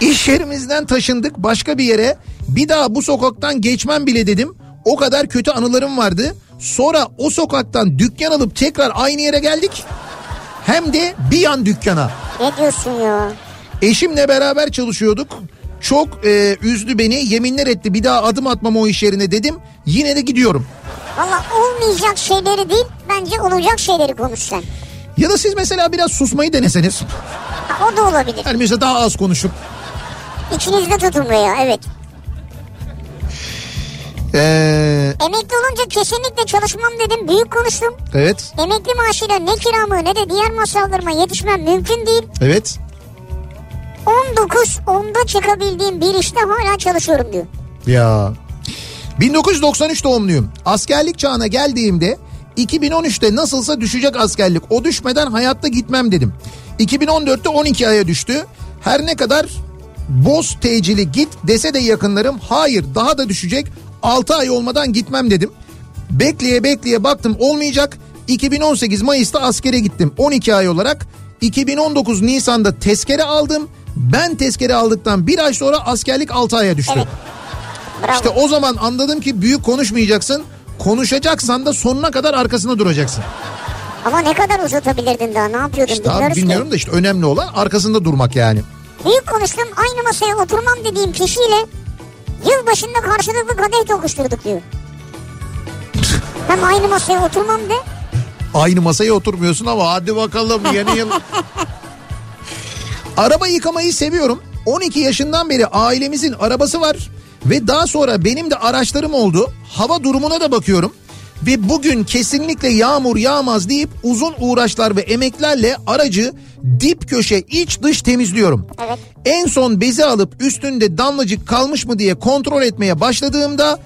İş yerimizden taşındık başka bir yere. Bir daha bu sokaktan geçmem bile dedim. O kadar kötü anılarım vardı. Sonra o sokaktan dükkan alıp tekrar aynı yere geldik. Hem de bir yan dükkana. Ne diyorsun ya? Eşimle beraber çalışıyorduk. Çok e, üzdü beni. Yeminler etti bir daha adım atmam o iş yerine dedim. Yine de gidiyorum. Valla olmayacak şeyleri değil bence olacak şeyleri konuş sen. Ya da siz mesela biraz susmayı deneseniz. Ha, o da olabilir. Yani mesela daha az konuşup. İçinizde tutun veya evet. Ee, Emekli olunca kesinlikle çalışmam dedim. Büyük konuştum. evet, Emekli maaşıyla ne kiramı ne de diğer masraflarıma yetişmem mümkün değil. evet. 19 onda çıkabildiğim bir işte hala çalışıyorum diyor. Ya. 1993 doğumluyum. Askerlik çağına geldiğimde 2013'te nasılsa düşecek askerlik. O düşmeden hayatta gitmem dedim. 2014'te 12 aya düştü. Her ne kadar Boz tecili git dese de yakınlarım hayır daha da düşecek 6 ay olmadan gitmem dedim. Bekleye bekleye baktım olmayacak 2018 Mayıs'ta askere gittim 12 ay olarak 2019 Nisan'da tezkere aldım. Ben tezkere aldıktan bir ay sonra askerlik 6 aya düştü. Evet. Bravo. İşte o zaman anladım ki büyük konuşmayacaksın. Konuşacaksan da sonuna kadar arkasında duracaksın. Ama ne kadar uzatabilirdin daha ne yapıyordun İşte abi bilmiyoruz bilmiyorum ki. da işte önemli olan arkasında durmak yani. Büyük konuştum aynı masaya oturmam dediğim kişiyle yılbaşında karşılıklı kadeh tokuşturduk diyor. Hem aynı masaya oturmam de Aynı masaya oturmuyorsun ama hadi bakalım yeni yıl. Araba yıkamayı seviyorum. 12 yaşından beri ailemizin arabası var. Ve daha sonra benim de araçlarım oldu. Hava durumuna da bakıyorum. Ve bugün kesinlikle yağmur yağmaz deyip uzun uğraşlar ve emeklerle aracı dip köşe iç dış temizliyorum. Evet. En son bezi alıp üstünde damlacık kalmış mı diye kontrol etmeye başladığımda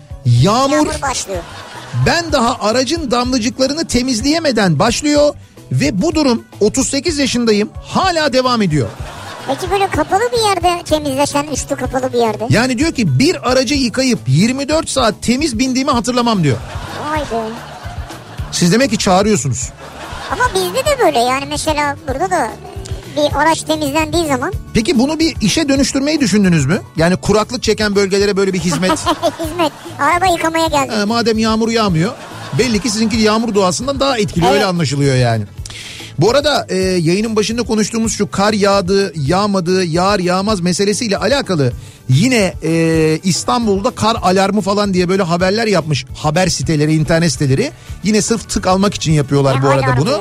yağmur yağmur başlıyor. ben daha aracın damlacıklarını temizleyemeden başlıyor ve bu durum 38 yaşındayım hala devam ediyor. Peki böyle kapalı bir yerde temizlesen üstü kapalı bir yerde. Yani diyor ki bir aracı yıkayıp 24 saat temiz bindiğimi hatırlamam diyor. Vay be. Siz demek ki çağırıyorsunuz. Ama bizde de böyle yani mesela burada da bir araç temizlendiği zaman Peki bunu bir işe dönüştürmeyi düşündünüz mü? Yani kuraklık çeken bölgelere böyle bir hizmet. hizmet araba yıkamaya geldi. Ha, madem yağmur yağmıyor belli ki sizinki yağmur doğasından daha etkili öyle Evet. anlaşılıyor yani. Bu arada e, yayının başında konuştuğumuz şu kar yağdı, yağmadı, yağar yağmaz meselesiyle alakalı yine e, İstanbul'da kar alarmı falan diye böyle haberler yapmış haber siteleri, internet siteleri. Yine sırf tık almak için yapıyorlar Ne bu arada bunu.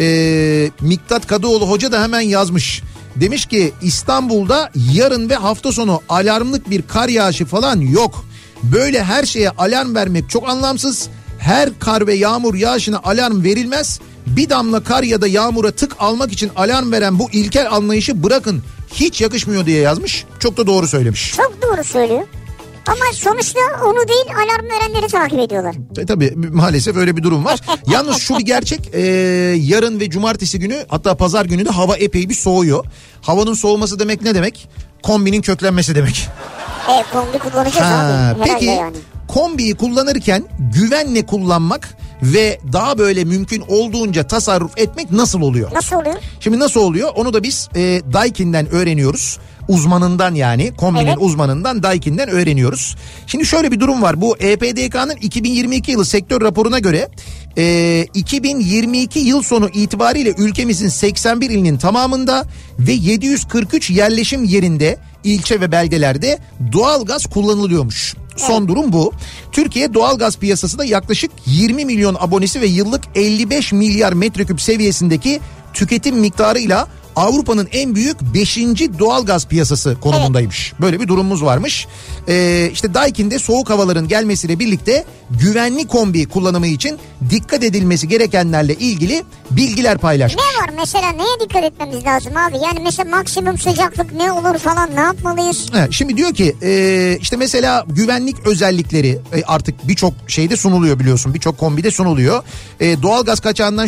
E, Miktat Kadıoğlu Hoca da hemen yazmış. Demiş ki İstanbul'da yarın ve hafta sonu alarmlık bir kar yağışı falan yok. Böyle her şeye alarm vermek çok anlamsız. Her kar ve yağmur yağışına alarm verilmez. Bir damla kar ya da yağmura tık almak için alarm veren bu ilkel anlayışı bırakın. Hiç yakışmıyor diye yazmış. Çok da doğru söylemiş. Çok doğru söylüyor. Ama sonuçta onu değil alarm verenleri takip ediyorlar. E, tabii maalesef öyle bir durum var. Yalnız şu bir gerçek e, yarın ve cumartesi günü hatta pazar günü de hava epey bir soğuyor. Havanın soğuması demek ne demek? Kombinin köklenmesi demek. E kombi kullanacağız Ha, abi. Peki yani. kombiyi kullanırken güvenle kullanmak ve daha böyle mümkün olduğunca tasarruf etmek nasıl oluyor? Nasıl oluyor? Şimdi nasıl oluyor? Onu da biz e, Daikin'den öğreniyoruz. Uzmanından yani kombinin Evet. uzmanından Daikin'den öğreniyoruz. Şimdi şöyle bir durum var. Bu EPDK'nın 2022 yılı sektör raporuna göre e, 2022 yıl sonu itibariyle ülkemizin 81 ilinin tamamında ve 743 yerleşim yerinde ilçe ve beldelerde doğalgaz kullanılıyormuş. Son durum bu. Türkiye doğalgaz piyasasında yaklaşık 20 milyon abonesi ve yıllık 55 milyar metreküp seviyesindeki tüketim miktarıyla Avrupa'nın en büyük 5. doğalgaz piyasası konumundaymış. Böyle bir durumumuz varmış. Ee, işte Daikin'de soğuk havaların gelmesiyle birlikte güvenli kombi kullanımı için dikkat edilmesi gerekenlerle ilgili bilgiler paylaşmış. Ne var mesela neye dikkat etmemiz lazım abi? Yani mesela maksimum sıcaklık ne olur falan ne yapmalıyız? He, şimdi diyor ki e, işte mesela güvenlik özellikleri e, artık birçok şeyde sunuluyor biliyorsun birçok kombide sunuluyor. E, doğalgaz kaçağından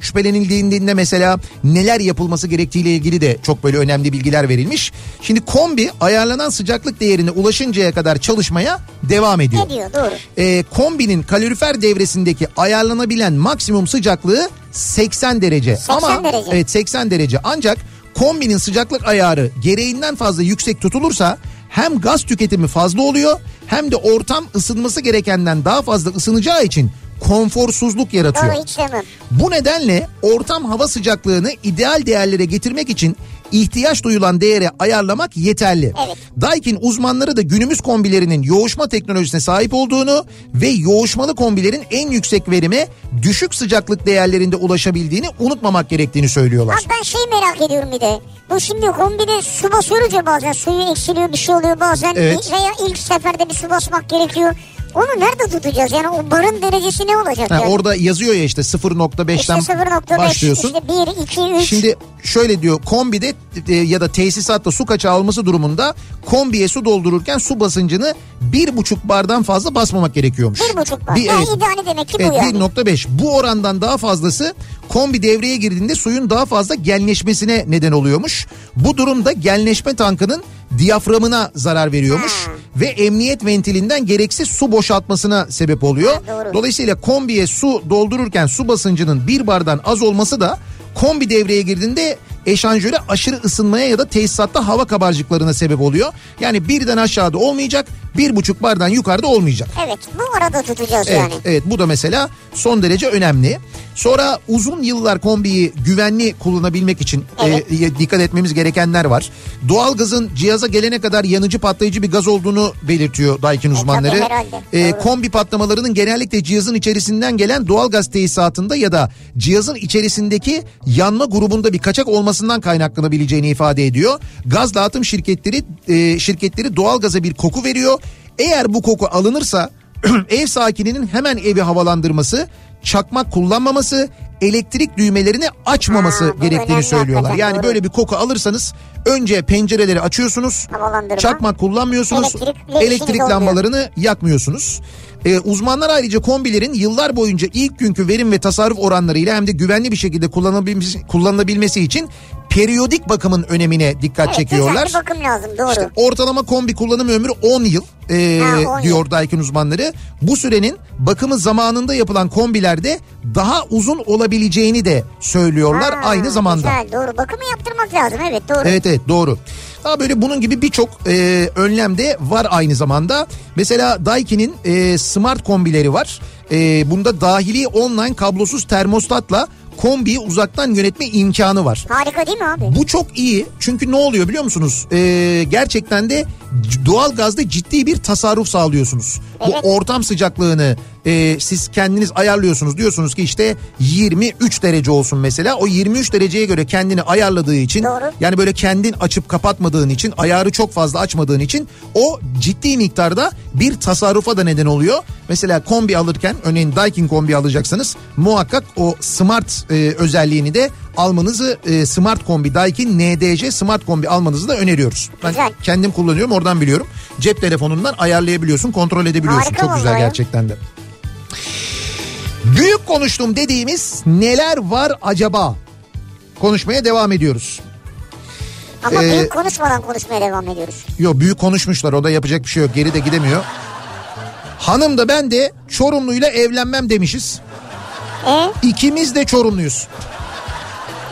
şüphelenildiğinde mesela neler yapılması gerektiğiyle ilgili de çok böyle önemli bilgiler verilmiş. Şimdi kombi ayarlanan sıcaklık değerine ulaşıncaya kadar çalışmaya devam ediyor. Ne diyor doğru. E, kombinin kalorifer devresindeki ayarlanabilen maksimum sıcaklığı 80 derece. 80 Ama derece. evet 80 derece. Ancak kombinin sıcaklık ayarı gereğinden fazla yüksek tutulursa hem gaz tüketimi fazla oluyor hem de ortam ısınması gerekenden daha fazla ısınacağı için konforsuzluk yaratıyor. Doğru hiç. Bu nedenle ortam hava sıcaklığını ideal değerlere getirmek için ihtiyaç duyulan değere ayarlamak yeterli. Evet. Daikin uzmanları da günümüz kombilerinin yoğuşma teknolojisine sahip olduğunu ve yoğuşmalı kombilerin en yüksek verime düşük sıcaklık değerlerinde ulaşabildiğini unutmamak gerektiğini söylüyorlar. Abi ben şey merak ediyorum bir de. Bu şimdi kombine su basıyoruz ya bazen suyu eksiliyor bir şey oluyor bazen Evet. veya ilk seferde bir su basmak gerekiyor. Onu nerede tutacağız yani o barın derecesi ne olacak Ha, yani? orada yazıyor ya işte 0.5'ten işte 0.5 başlıyorsun. işte 1, 2, 3. Şimdi şöyle diyor kombide e, ya da tesisatta su kaçağı olması durumunda kombiye su doldururken su basıncını bir buçuk bardan fazla basmamak gerekiyormuş. Bir buçuk bar. Bir, Yani evet. ideali demek ki bu Evet, yani. 1.5 bu orandan daha fazlası kombi devreye girdiğinde suyun daha fazla genleşmesine neden oluyormuş. Bu durumda genleşme tankının diyaframına zarar veriyormuş Ha. ve emniyet ventilinden gereksiz su boşaltmasına sebep oluyor. Ha, doğru. Dolayısıyla kombiye su doldururken su basıncının bir bardan az olması da kombi devreye girdiğinde eşanjöre aşırı ısınmaya ya da tesisatta hava kabarcıklarına sebep oluyor. Yani birden aşağıda olmayacak, bir buçuk bardan yukarıda olmayacak. Evet bu arada tutacağız Evet, yani. evet bu da mesela son derece önemli. Sonra uzun yıllar kombiyi güvenli kullanabilmek için Evet. e, dikkat etmemiz gerekenler var. Doğalgazın cihaza gelene kadar yanıcı patlayıcı bir gaz olduğunu belirtiyor Daikin uzmanları. tabii, herhalde. E, Doğru. kombi patlamalarının genellikle cihazın içerisinden gelen doğalgaz tesisatında ya da cihazın içerisindeki yanma grubunda bir kaçak olmasından kaynaklanabileceğini ifade ediyor. Gaz dağıtım şirketleri e, şirketleri doğalgaza bir koku veriyor. Eğer bu koku alınırsa ev sakininin hemen evi havalandırması, çakmak kullanmaması, elektrik düğmelerini açmaması Ha, gerektiğini söylüyorlar. Yani doğru. böyle bir koku alırsanız önce pencereleri açıyorsunuz. Çakmak kullanmıyorsunuz. Elektrik olmuyor. lambalarını yakmıyorsunuz. Ee, uzmanlar ayrıca kombilerin yıllar boyunca ilk günkü verim ve tasarruf oranlarıyla hem de güvenli bir şekilde kullanılabilmesi, kullanılabilmesi için periyodik bakımın önemine dikkat Evet, çekiyorlar. düzenli bakım lazım doğru. İşte ortalama kombi kullanım ömrü 10 yıl e, Ha, 10 yıl. diyor Daikin uzmanları. Bu sürenin bakımı zamanında yapılan kombilerde daha uzun olabileceğini de söylüyorlar Ha, aynı zamanda. Güzel doğru bakımı yaptırmak lazım evet doğru. Evet evet doğru. Daha böyle bunun gibi birçok e, önlem de var aynı zamanda. Mesela Daikin'in e, smart kombileri var. E, bunda dahili online kablosuz termostatla kombiyi uzaktan yönetme imkanı var. Harika değil mi abi? Bu çok iyi çünkü ne oluyor biliyor musunuz? Ee, gerçekten de doğal gazda ciddi bir tasarruf sağlıyorsunuz. Evet. Bu ortam sıcaklığını e, siz kendiniz ayarlıyorsunuz. Diyorsunuz ki işte 23 derece olsun mesela. O 23 dereceye göre kendini ayarladığı için Doğru. yani böyle kendin açıp kapatmadığın için ayarı çok fazla açmadığın için o ciddi miktarda bir tasarrufa da neden oluyor. Mesela kombi alırken örneğin Daikin kombi alacaksanız muhakkak o smart e, özelliğini de almanızı e, smart kombi Daikin NDC smart kombi almanızı da öneriyoruz. Ben Güzel. kendim kullanıyorum oradan biliyorum. Cep telefonundan ayarlayabiliyorsun kontrol edebiliyorsun. Harika Çok güzel ya. gerçekten de. Büyük konuştum dediğimiz neler var acaba? Konuşmaya devam ediyoruz. Ama Ee, büyük konuşmadan konuşmaya devam ediyoruz. Yok büyük konuşmuşlar o da yapacak bir şey yok geri de gidemiyor. Hanım da ben de Çorumluyla evlenmem demişiz. E İkimiz de Çorumluyuz.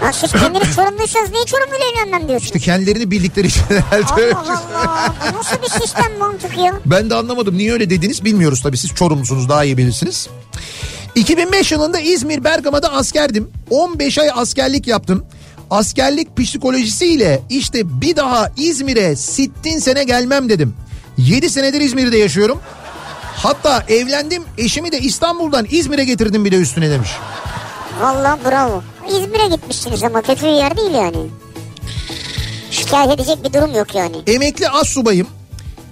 Ya siz kendiniz sorumluysanız niye Çorumlu'yla evlenmem İşte diyorsunuz? kendilerini bildikleri için herhalde. Allah Allah bu nasıl bir sistem mantık ya? Ben de anlamadım niye öyle dediniz bilmiyoruz tabii siz Çorumlusunuz daha iyi bilirsiniz. 2005 yılında İzmir Bergama'da askerdim. 15 ay askerlik yaptım. Askerlik psikolojisiyle işte bir daha İzmir'e sittin sene gelmem dedim. 7 senedir İzmir'de yaşıyorum. Hatta evlendim eşimi de İstanbul'dan İzmir'e getirdim bir de üstüne demiş. Valla bravo. İzmir'e gitmişsiniz ama kötü bir yer değil yani. Şikayet edecek bir durum yok yani. Emekli az subayım.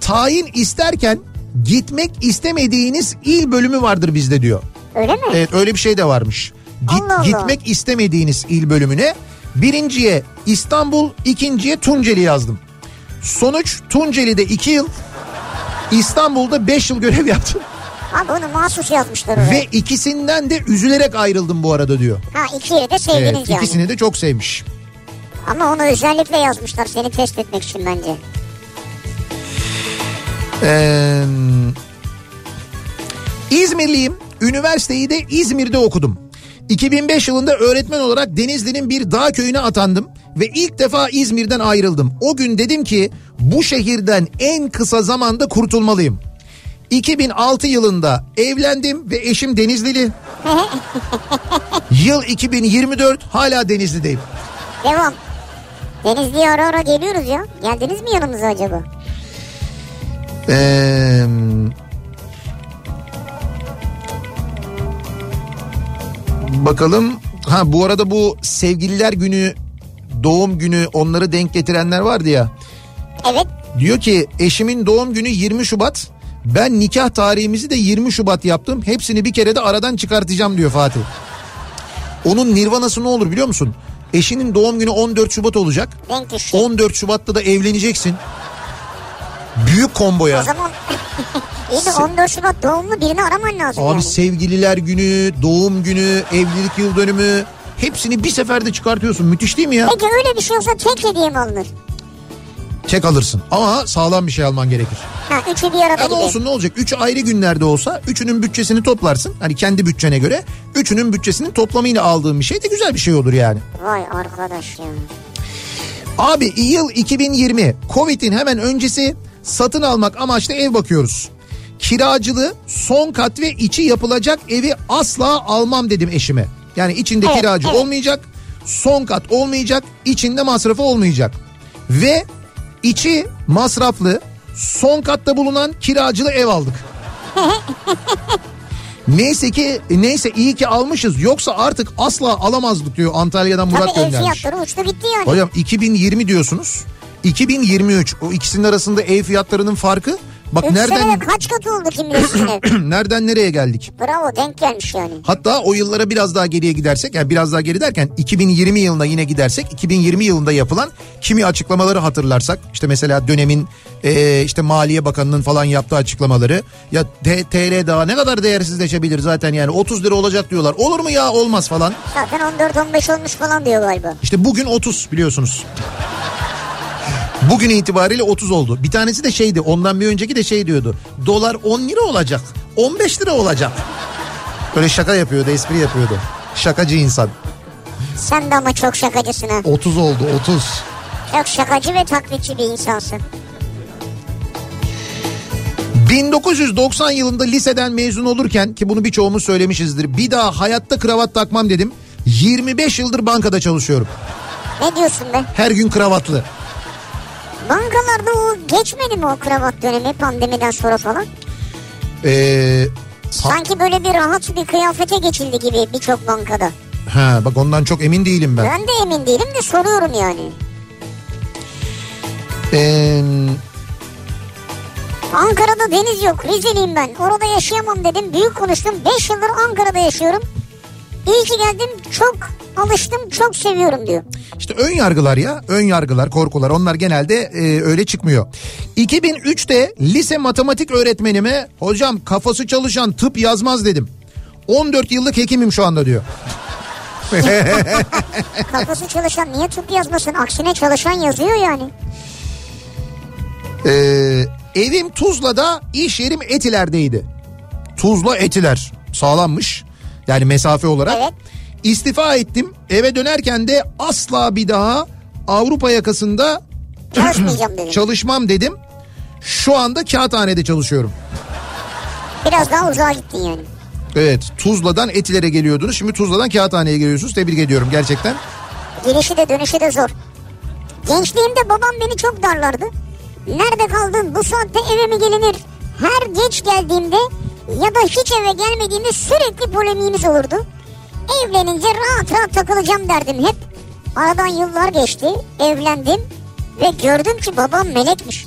Tayin isterken gitmek istemediğiniz il bölümü vardır bizde diyor. Öyle mi? Evet öyle bir şey de varmış. Git, Allah Allah. Gitmek istemediğiniz il bölümüne birinciye İstanbul, ikinciye Tunceli yazdım. Sonuç Tunceli'de 2 yıl, İstanbul'da 5 yıl görev yaptım. Abi onu mahsus yazmışlar oraya. Ve ikisinden de üzülerek ayrıldım bu arada diyor. Ha ikiyi de sevdiniz Evet, yani. ikisini de çok sevmiş. Ama onu özellikle yazmışlar seni test etmek için bence. Ee, İzmirliyim. Üniversiteyi de İzmir'de okudum. 2005 yılında öğretmen olarak Denizli'nin bir dağ köyüne atandım ve ilk defa İzmir'den ayrıldım. O gün dedim ki bu şehirden en kısa zamanda kurtulmalıyım. 2006 yılında evlendim ve eşim Denizlili. Yıl 2024 hala Denizli'deyim. Devam. Denizli'ye ara ara geliyoruz ya. Geldiniz mi yanımıza acaba? Ee, bakalım. Ha bu arada bu sevgililer günü, doğum günü onları denk getirenler vardı ya. Evet. Diyor ki eşimin doğum günü 20 Şubat. Ben nikah tarihimizi de 20 Şubat yaptım. Hepsini bir kere de aradan çıkartacağım diyor Fatih. Onun nirvanası ne olur biliyor musun? Eşinin doğum günü 14 Şubat olacak. Denk düştü. 14 Şubat'ta da evleneceksin. Büyük kombo ya. O zaman iyi de 14 Şubat doğumlu birini araman lazım Abi yani. sevgililer günü, doğum günü, evlilik yıl dönümü hepsini bir seferde çıkartıyorsun. Müthiş değil mi ya? Peki öyle bir şey olsa tek hediye mi alınır? Kek alırsın ama sağlam bir şey alman gerekir. Ha üçü bir arada Ama gibi. olsun ne olacak? Üç ayrı günlerde olsa üçünün bütçesini toplarsın. Hani kendi bütçene göre. Üçünün bütçesinin toplamıyla aldığın bir şey de güzel bir şey olur yani. Vay arkadaş ya. Abi yıl 2020 Covid'in hemen öncesi satın almak amaçlı ev bakıyoruz. Kiracılı son kat ve içi yapılacak evi asla almam dedim eşime. Yani içinde Evet, kiracı evet. olmayacak, son kat olmayacak, içinde masrafı olmayacak. Ve içi masraflı, son katta bulunan kiracılı ev aldık. neyse ki neyse iyi ki almışız yoksa artık asla alamazdık diyor Antalya'dan Murat Tabii ev göndermiş. fiyatları uçtu gitti yani. Hocam 2020 diyorsunuz. 2023 o ikisinin arasında ev fiyatlarının farkı bak Üç nereden kaç katı oldu kim bilir şimdi. nereden nereye geldik? Bravo denk gelmiş yani. Hatta o yıllara biraz daha geriye gidersek yani biraz daha geri derken 2020 yılına yine gidersek 2020 yılında yapılan kimi açıklamaları hatırlarsak işte mesela dönemin eee, işte Maliye Bakanı'nın falan yaptığı açıklamaları ya TL daha ne kadar değersizleşebilir zaten yani 30 lira olacak diyorlar olur mu ya olmaz falan. Zaten 14-15 olmuş falan diyor galiba. İşte bugün 30 biliyorsunuz. Bugün itibariyle 30 oldu. Bir tanesi de şeydi ondan bir önceki de şey diyordu. Dolar 10 lira olacak. 15 lira olacak. Böyle şaka yapıyordu espri yapıyordu. Şakacı insan. Sen de ama çok şakacısın ha. 30 oldu 30. Çok şakacı ve taklitçi bir insansın. 1990 yılında liseden mezun olurken ki bunu birçoğumuz söylemişizdir. Bir daha hayatta kravat takmam dedim. 25 yıldır bankada çalışıyorum. Ne diyorsun be? Her gün kravatlı. Bankalarda o geçmedi mi o kravat dönemi pandemiden sonra falan? Ee, Sanki böyle bir rahat bir kıyafete geçildi gibi birçok bankada. ha, bak ondan çok emin değilim ben. Ben de emin değilim de soruyorum yani. Ee, Ankara'da deniz yok. Rizeliyim ben. Orada yaşayamam dedim. Büyük konuştum. 5 yıldır Ankara'da yaşıyorum. İyi ki geldim. Çok alıştım. Çok seviyorum diyor. İşte ön yargılar ya ön yargılar korkular onlar genelde e, öyle çıkmıyor. 2003'te lise matematik öğretmenime hocam kafası çalışan tıp yazmaz dedim. 14 yıllık hekimim şu anda diyor. Kafası çalışan niye tıp yazmasın? Aksine çalışan yazıyor yani. Ee, evim Tuzla'da iş yerim Etiler'deydi. Tuzla Etiler sağlanmış yani mesafe olarak. Evet. İstifa ettim eve dönerken de asla bir daha Avrupa yakasında dedim. çalışmam dedim. Şu anda kağıthanede çalışıyorum. Biraz daha uzağa gittin yani. Evet Tuzla'dan Etiler'e geliyordunuz. Şimdi Tuzla'dan kağıthaneye geliyorsunuz. Tebrik ediyorum gerçekten. Girişi de dönüşü de zor. Gençliğimde babam beni çok darlardı. Nerede kaldın bu saatte eve mi gelinir? Her geç geldiğimde ya da hiç eve gelmediğimde sürekli polemiğimiz olurdu. Evlenince rahat rahat takılacağım derdim hep. Aradan yıllar geçti, evlendim ve gördüm ki babam melekmiş.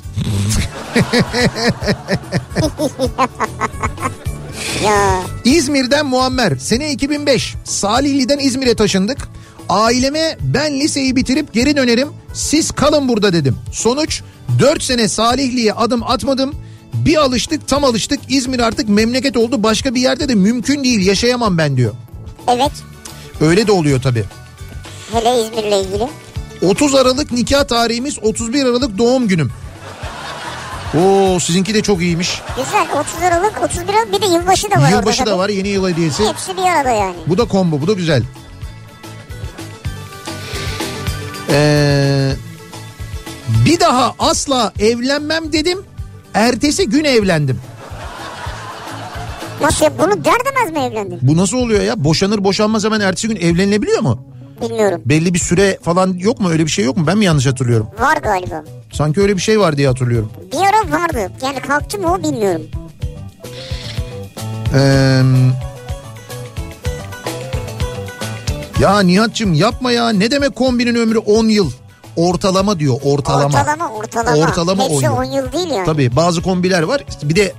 ya İzmir'den Muammer. Sene 2005. Salihli'den İzmir'e taşındık. Aileme ben liseyi bitirip geri dönerim. Siz kalın burada dedim. Sonuç 4 sene Salihli'ye adım atmadım. Bir alıştık tam alıştık. İzmir artık memleket oldu. Başka bir yerde de mümkün değil yaşayamam ben diyor. evet Öyle de oluyor tabii. hele İzmir'le ilgili. 30 Aralık nikah tarihimiz 31 Aralık doğum günüm. Oo sizinki de çok iyiymiş. Güzel 30 Aralık 31 Aralık bir de yılbaşı da var orada Yılbaşı da tabii. var yeni yıl hediyesi. Hepsi bir arada yani. Bu da combo bu da güzel. Ee, bir daha asla evlenmem dedim. Ertesi gün evlendim. Nasıl bunu der demez mi evlendin? Bu nasıl oluyor ya? Boşanır boşanmaz hemen ertesi gün evlenilebiliyor mu? Bilmiyorum. Belli bir süre falan yok mu? Öyle bir şey yok mu? Ben mi yanlış hatırlıyorum? Var galiba. Sanki öyle bir şey var diye hatırlıyorum. Bir ara vardı. Yani kalktı mı o bilmiyorum. Ee, ya Nihat'cığım yapma ya. Ne demek kombinin ömrü 10 yıl? Ortalama diyor ortalama. Ortalama ortalama. Ortalama Hepsi 10 10 yıl. yıl. değil yani. Tabii bazı kombiler var. Bir de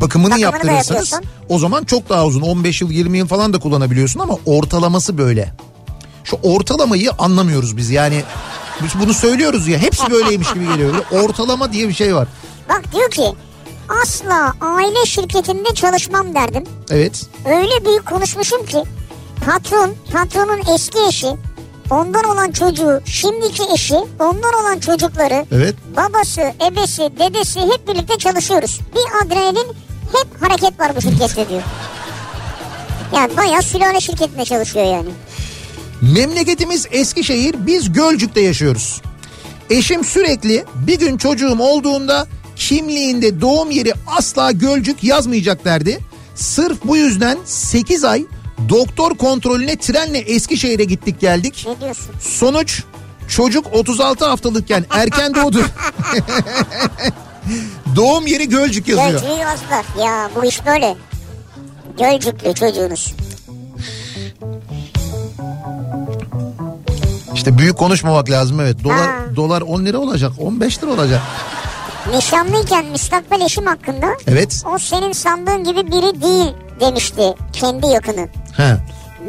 bakımını, da yaptırırsanız o zaman çok daha uzun 15 yıl 20 yıl falan da kullanabiliyorsun ama ortalaması böyle. Şu ortalamayı anlamıyoruz biz yani. Biz bunu söylüyoruz ya hepsi böyleymiş gibi geliyor. Ortalama diye bir şey var. Bak diyor ki asla aile şirketinde çalışmam derdim. Evet. Öyle büyük konuşmuşum ki patron, patronun eski eşi ondan olan çocuğu, şimdiki eşi, ondan olan çocukları, Evet. babası, ebesi, dedesi hep birlikte çalışıyoruz. Bir adrenalin hep hareket var bu şirkette diyor. Yani bayağı sülale şirketinde çalışıyor yani. Memleketimiz Eskişehir, biz Gölcük'te yaşıyoruz. Eşim sürekli bir gün çocuğum olduğunda kimliğinde doğum yeri asla Gölcük yazmayacak derdi. Sırf bu yüzden 8 ay doktor kontrolüne trenle Eskişehir'e gittik geldik. Ne diyorsun? Sonuç çocuk 36 haftalıkken erken doğdu. Doğum yeri Gölcük yazıyor. Gölcük'ü yazdılar. Ya bu iş böyle. Gölcüklü çocuğunuz. İşte büyük konuşmamak lazım evet. Dolar Ha. dolar 10 lira olacak, 15 lira olacak. Nişanlıyken müstakbel eşim hakkında Evet. o senin sandığın gibi biri değil demişti kendi yakını. He.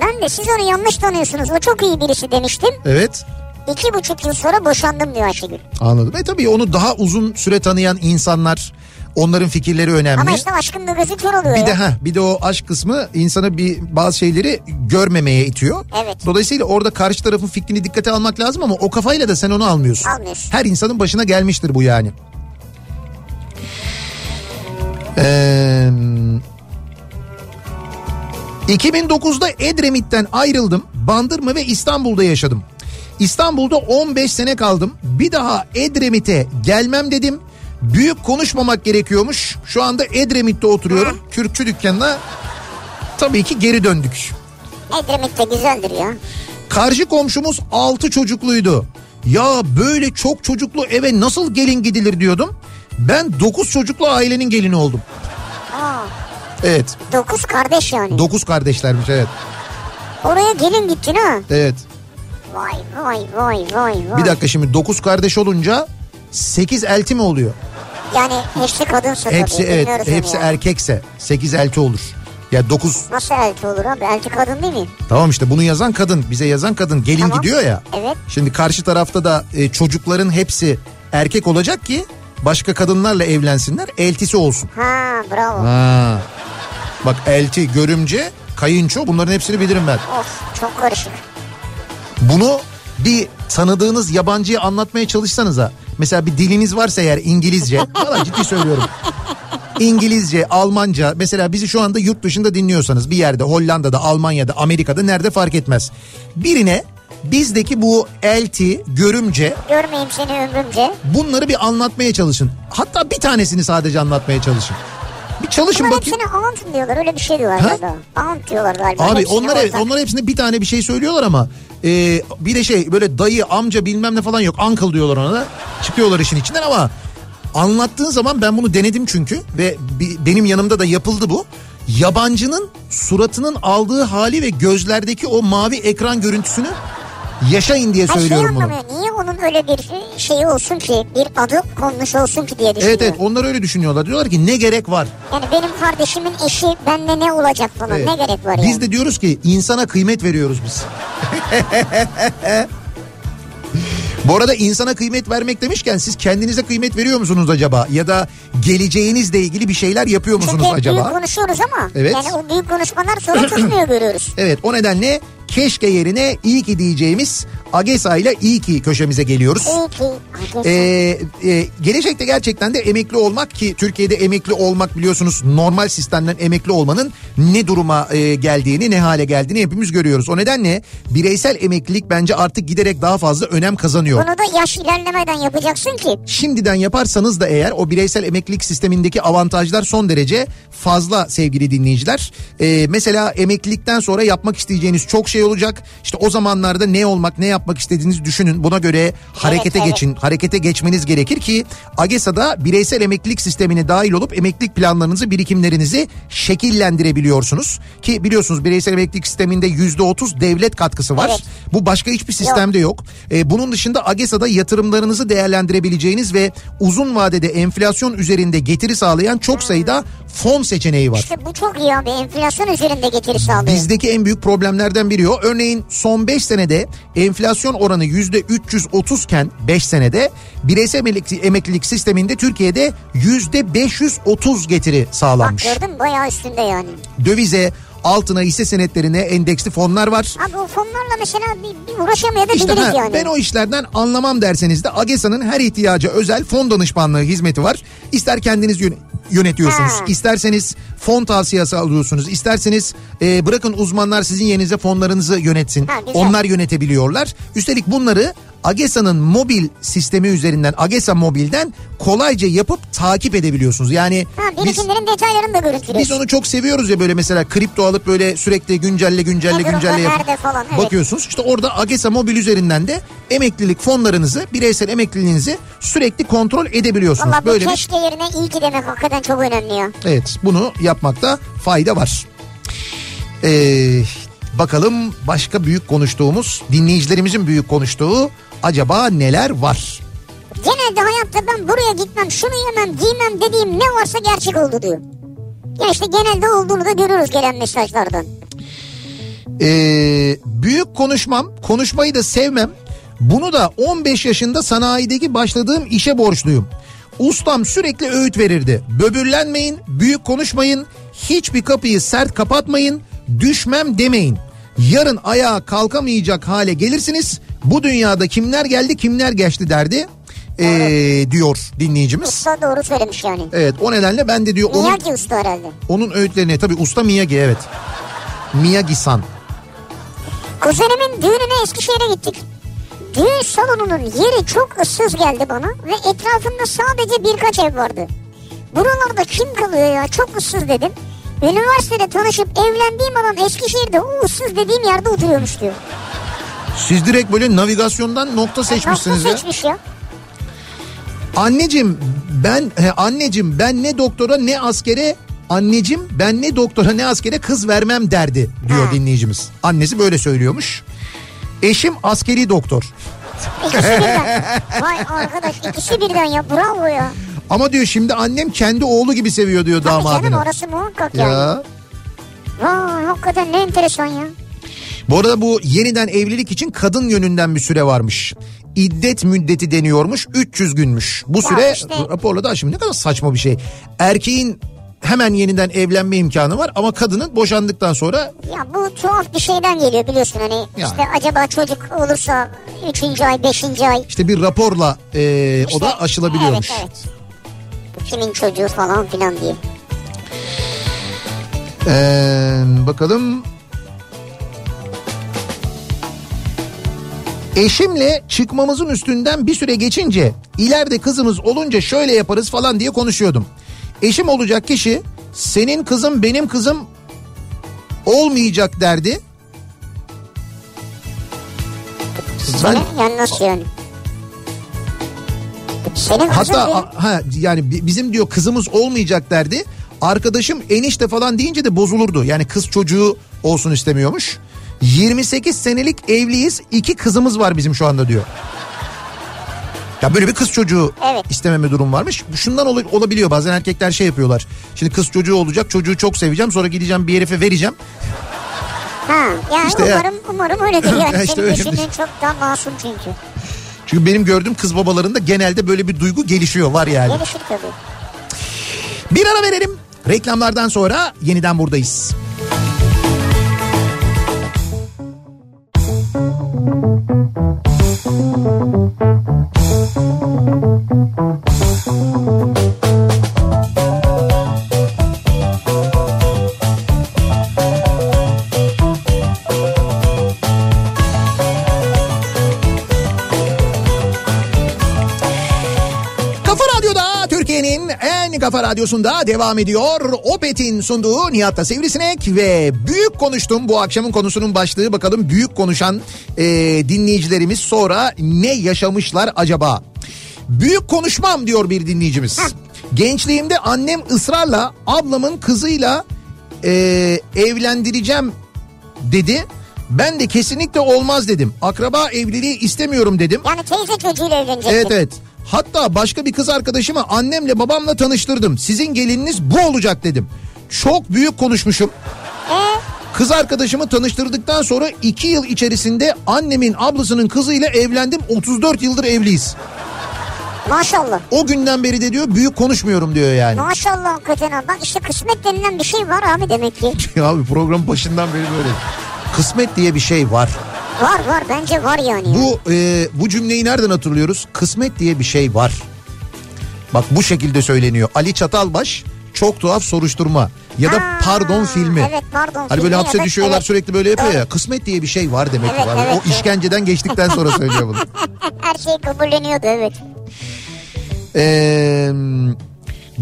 Ben de siz onu yanlış tanıyorsunuz o çok iyi birisi demiştim. Evet. İki buçuk yıl sonra boşandım diyor Ayşegül. Anladım. E tabii onu daha uzun süre tanıyan insanlar onların fikirleri önemli. Ama işte aşkın da gözü kör oluyor bir ya. de ha bir de o aşk kısmı insana bir bazı şeyleri görmemeye itiyor. Evet. Dolayısıyla orada karşı tarafın fikrini dikkate almak lazım ama o kafayla da sen onu almıyorsun. Almıyorsun. Her insanın başına gelmiştir bu yani. Ee, 2009'da Edremit'ten ayrıldım. Bandırma ve İstanbul'da yaşadım. İstanbul'da 15 sene kaldım. Bir daha Edremit'e gelmem dedim. Büyük konuşmamak gerekiyormuş. Şu anda Edremit'te oturuyorum. Kürkçü dükkanına tabii ki geri döndük. Edremit de güzeldir ya. Karşı komşumuz 6 çocukluydu. Ya böyle çok çocuklu eve nasıl gelin gidilir diyordum. Ben 9 çocuklu ailenin gelini oldum. Evet. dokuz kardeş yani. 9 kardeşlermiş evet. Oraya gelin gittin ha. Evet. Vay vay vay vay vay. Bir dakika şimdi 9 kardeş olunca 8 elti mi oluyor? Yani hepsi kadınsa Hepsi tabii. evet hepsi ya. erkekse 8 elti olur. Ya 9 Nasıl elti olur abi? Elti kadın değil mi? tamam işte bunu yazan kadın bize yazan kadın gelin Tamam. gidiyor ya. Evet. Şimdi karşı tarafta da e, çocukların hepsi erkek olacak ki başka kadınlarla evlensinler eltisi olsun. Ha bravo. Ha. Bak elti, görümce, kayınço bunların hepsini bilirim ben. Of çok karışık. Bunu bir tanıdığınız yabancıya anlatmaya çalışsanıza. Mesela bir diliniz varsa eğer İngilizce. Valla ciddi söylüyorum. İngilizce, Almanca mesela bizi şu anda yurt dışında dinliyorsanız bir yerde Hollanda'da, Almanya'da, Amerika'da nerede fark etmez. Birine bizdeki bu elti, görümce Görmeyeyim seni ömrümce. bunları bir anlatmaya çalışın. Hatta bir tanesini sadece anlatmaya çalışın. Bir çalışın Bunlar bakayım. hepsine aunt diyorlar öyle bir şey diyorlar Ha? galiba. Aunt diyorlar galiba. Abi onlara ortak. onlar hepsinde bir tane bir şey söylüyorlar ama e, bir de şey böyle dayı amca bilmem ne falan yok uncle diyorlar ona da çıkıyorlar işin içinden ama anlattığın zaman ben bunu denedim çünkü ve benim yanımda da yapıldı bu. Yabancının suratının aldığı hali ve gözlerdeki o mavi ekran görüntüsünü yaşayın diye Her şeyi söylüyorum bunu. Niye onun öyle bir şeyi olsun ki bir adı konmuş olsun ki diye düşünüyor. Evet evet onlar öyle düşünüyorlar. Diyorlar ki ne gerek var? Yani benim kardeşimin eşi bende ne olacak falan Evet. ne gerek var Biz yani. de diyoruz ki insana kıymet veriyoruz biz. Bu arada insana kıymet vermek demişken siz kendinize kıymet veriyor musunuz acaba? Ya da geleceğinizle ilgili bir şeyler yapıyor musunuz Çünkü büyük acaba? konuşuyoruz ama Evet. yani o büyük konuşmalar sonra tutmuyor görüyoruz. Evet o nedenle keşke yerine iyi ki diyeceğimiz Agesa ile iyi ki köşemize geliyoruz. İyi ki. Ee, e, gelecekte gerçekten de emekli olmak ki Türkiye'de emekli olmak biliyorsunuz normal sistemden emekli olmanın ne duruma e, geldiğini ne hale geldiğini hepimiz görüyoruz. O nedenle bireysel emeklilik bence artık giderek daha fazla önem kazanıyor. Bunu da yaş ilerlemeden yapacaksın ki. Şimdiden yaparsanız da eğer o bireysel emeklilik sistemindeki avantajlar son derece fazla sevgili dinleyiciler. Ee, mesela emeklilikten sonra yapmak isteyeceğiniz çok şey olacak. İşte o zamanlarda ne olmak ne yapmak istediğinizi düşünün. Buna göre harekete evet. geçin. Harekete geçmeniz gerekir ki AGESA'da bireysel emeklilik sistemine dahil olup emeklilik planlarınızı birikimlerinizi şekillendirebiliyorsunuz. Ki biliyorsunuz bireysel emeklilik sisteminde %30 devlet katkısı var. Evet. Bu başka hiçbir sistemde yok. Ee, bunun dışında AGESA'da yatırımlarınızı değerlendirebileceğiniz ve uzun vadede enflasyon üzerinde getiri sağlayan çok sayıda fon seçeneği var. İşte bu çok iyi abi. Enflasyon üzerinde getiri sağlıyor. Bizdeki en büyük problemlerden biri o. Örneğin son 5 senede enflasyon oranı %330 iken 5 senede bireysel emeklilik, sisteminde Türkiye'de %530 getiri Bak sağlanmış. gördün mü bayağı üstünde yani. Dövize, altına hisse senetlerine endeksli fonlar var. Abi o fonlarla mesela bir, bir uğraşamayabiliriz İşte ha, yani. ben o işlerden anlamam derseniz de AGESA'nın her ihtiyaca özel fon danışmanlığı hizmeti var. İster kendiniz yön- yönetiyorsunuz, Ha. isterseniz fon tavsiyesi alıyorsunuz, isterseniz e, bırakın uzmanlar sizin yerinize fonlarınızı yönetsin. Ha, güzel. Onlar yönetebiliyorlar. Üstelik bunları AGESA'nın mobil sistemi üzerinden AGESA mobilden kolayca yapıp takip edebiliyorsunuz. Yani Ha, birikimlerin detaylarını da görüntülüyorsun. biz onu çok seviyoruz ya böyle mesela kripto alıp böyle sürekli güncelle güncelle Ne güncelle nerede falan, evet. bakıyorsunuz. İşte orada AGESA mobil üzerinden de emeklilik fonlarınızı, bireysel emekliliğinizi sürekli kontrol edebiliyorsunuz. Valla bu böyle bir keşke yerine iyi ki demek hakikaten çok önemli ya. Evet bunu yapmakta fayda var. Ee, bakalım başka büyük konuştuğumuz dinleyicilerimizin büyük konuştuğu acaba neler var? Genelde hayatta ben buraya gitmem, şunu yemem, giymem dediğim ne varsa gerçek oldu diyor. Ya işte genelde olduğunu da görüyoruz gelen mesajlardan. Ee, büyük konuşmam, konuşmayı da sevmem. Bunu da 15 yaşında sanayideki başladığım işe borçluyum. Ustam sürekli öğüt verirdi. Böbürlenmeyin, büyük konuşmayın, hiçbir kapıyı sert kapatmayın, düşmem demeyin. Yarın ayağa kalkamayacak hale gelirsiniz. Bu dünyada kimler geldi kimler geçti derdi. Ee, diyor dinleyicimiz. Usta doğru söylemiş yani. Evet o nedenle ben de diyor onun, Miyagi usta herhalde. onun öğütlerine tabii usta Miyagi evet. Miyagi-san. Kuzenimin düğününe Eskişehir'e gittik. Düğün salonunun yeri çok ıssız geldi bana ve etrafında sadece birkaç ev vardı. Buralarda kim kalıyor ya çok ıssız dedim. Üniversitede tanışıp evlendiğim adam Eskişehir'de o ıssız dediğim yerde oturuyormuş diyor. Siz direkt böyle navigasyondan nokta seçmişsiniz Nasıl ya. seçmiş ya? Anneciğim ben he, anneciğim ben ne doktora ne askere anneciğim ben ne doktora ne askere kız vermem derdi diyor Ha. dinleyicimiz. Annesi böyle söylüyormuş. Eşim askeri doktor. İkisi birden. Vay arkadaş ikisi birden ya bravo ya. Ama diyor şimdi annem kendi oğlu gibi seviyor diyor Tabii canım damadını. orası muhakkak yani. Ya. Vay hakikaten ne enteresan ya. Bu arada bu yeniden evlilik için kadın yönünden bir süre varmış. İddet müddeti deniyormuş 300 günmüş. Bu süre işte. raporla da şimdi ne kadar saçma bir şey. Erkeğin hemen yeniden evlenme imkanı var ama kadının boşandıktan sonra Ya bu tuhaf bir şeyden geliyor biliyorsun hani Yani. işte acaba çocuk olursa 3. ay 5. ay. işte bir raporla e, o işte- da aşılabiliyormuş. Evet evet. Kimin çocuğu falan filan diye. Ee, bakalım. Eşimle çıkmamızın üstünden bir süre geçince ileride kızımız olunca şöyle yaparız falan diye konuşuyordum. Eşim olacak kişi senin kızım benim kızım olmayacak derdi. Ben Senin, yani nasıl yani? Senin hatta a- ha yani bi- bizim diyor kızımız olmayacak derdi. Arkadaşım enişte falan deyince de bozulurdu. Yani kız çocuğu olsun istemiyormuş. 28 senelik evliyiz. iki kızımız var bizim şu anda diyor. Ya böyle bir kız çocuğu Evet. istememe durum varmış. Şundan ol- olabiliyor bazen erkekler şey yapıyorlar. Şimdi kız çocuğu olacak çocuğu çok seveceğim sonra gideceğim bir herife vereceğim. Ha yani İşte ya. umarım umarım öyledir yani. Ya işte Senin öyle düşündüğün çok daha masum çünkü. Çünkü benim gördüğüm kız babalarında genelde böyle bir duygu gelişiyor var yani. Gelişir tabii. Bir ara verelim. Reklamlardan sonra yeniden buradayız. Kafa radyosunda devam ediyor. Opet'in sunduğu Nihat'ta Sivrisinek ve büyük konuştum. Bu akşamın konusunun başlığı bakalım büyük konuşan e, dinleyicilerimiz sonra ne yaşamışlar acaba? Büyük konuşmam diyor bir dinleyicimiz. Gençliğimde annem ısrarla ablamın kızıyla e, evlendireceğim dedi. Ben de kesinlikle olmaz dedim. Akraba evliliği istemiyorum dedim. Yani teyze çocuğuyla evleneceksin. Evet evet. Hatta başka bir kız arkadaşımı annemle babamla tanıştırdım. Sizin gelininiz bu olacak dedim. Çok büyük konuşmuşum. Ee, Kız arkadaşımı tanıştırdıktan sonra iki yıl içerisinde annemin ablasının kızıyla evlendim. 34 yıldır evliyiz. Maşallah. O günden beri de diyor büyük konuşmuyorum diyor yani. Maşallah hakikaten abi. Bak işte kısmet denilen bir şey var abi demek ki. abi program başından beri böyle. Kısmet diye bir şey var. Var var bence var yani. Bu e, bu cümleyi nereden hatırlıyoruz? Kısmet diye bir şey var. Bak bu şekilde söyleniyor. Ali Çatalbaş çok tuhaf soruşturma ya da Ha, pardon filmi. Evet pardon Hani böyle hapse evet, düşüyorlar evet. sürekli böyle yapıyor ya. Kısmet diye bir şey var demek ki Evet, var. evet, o işkenceden geçtikten sonra söylüyor bunu. Her şey kabulleniyordu evet. Ee,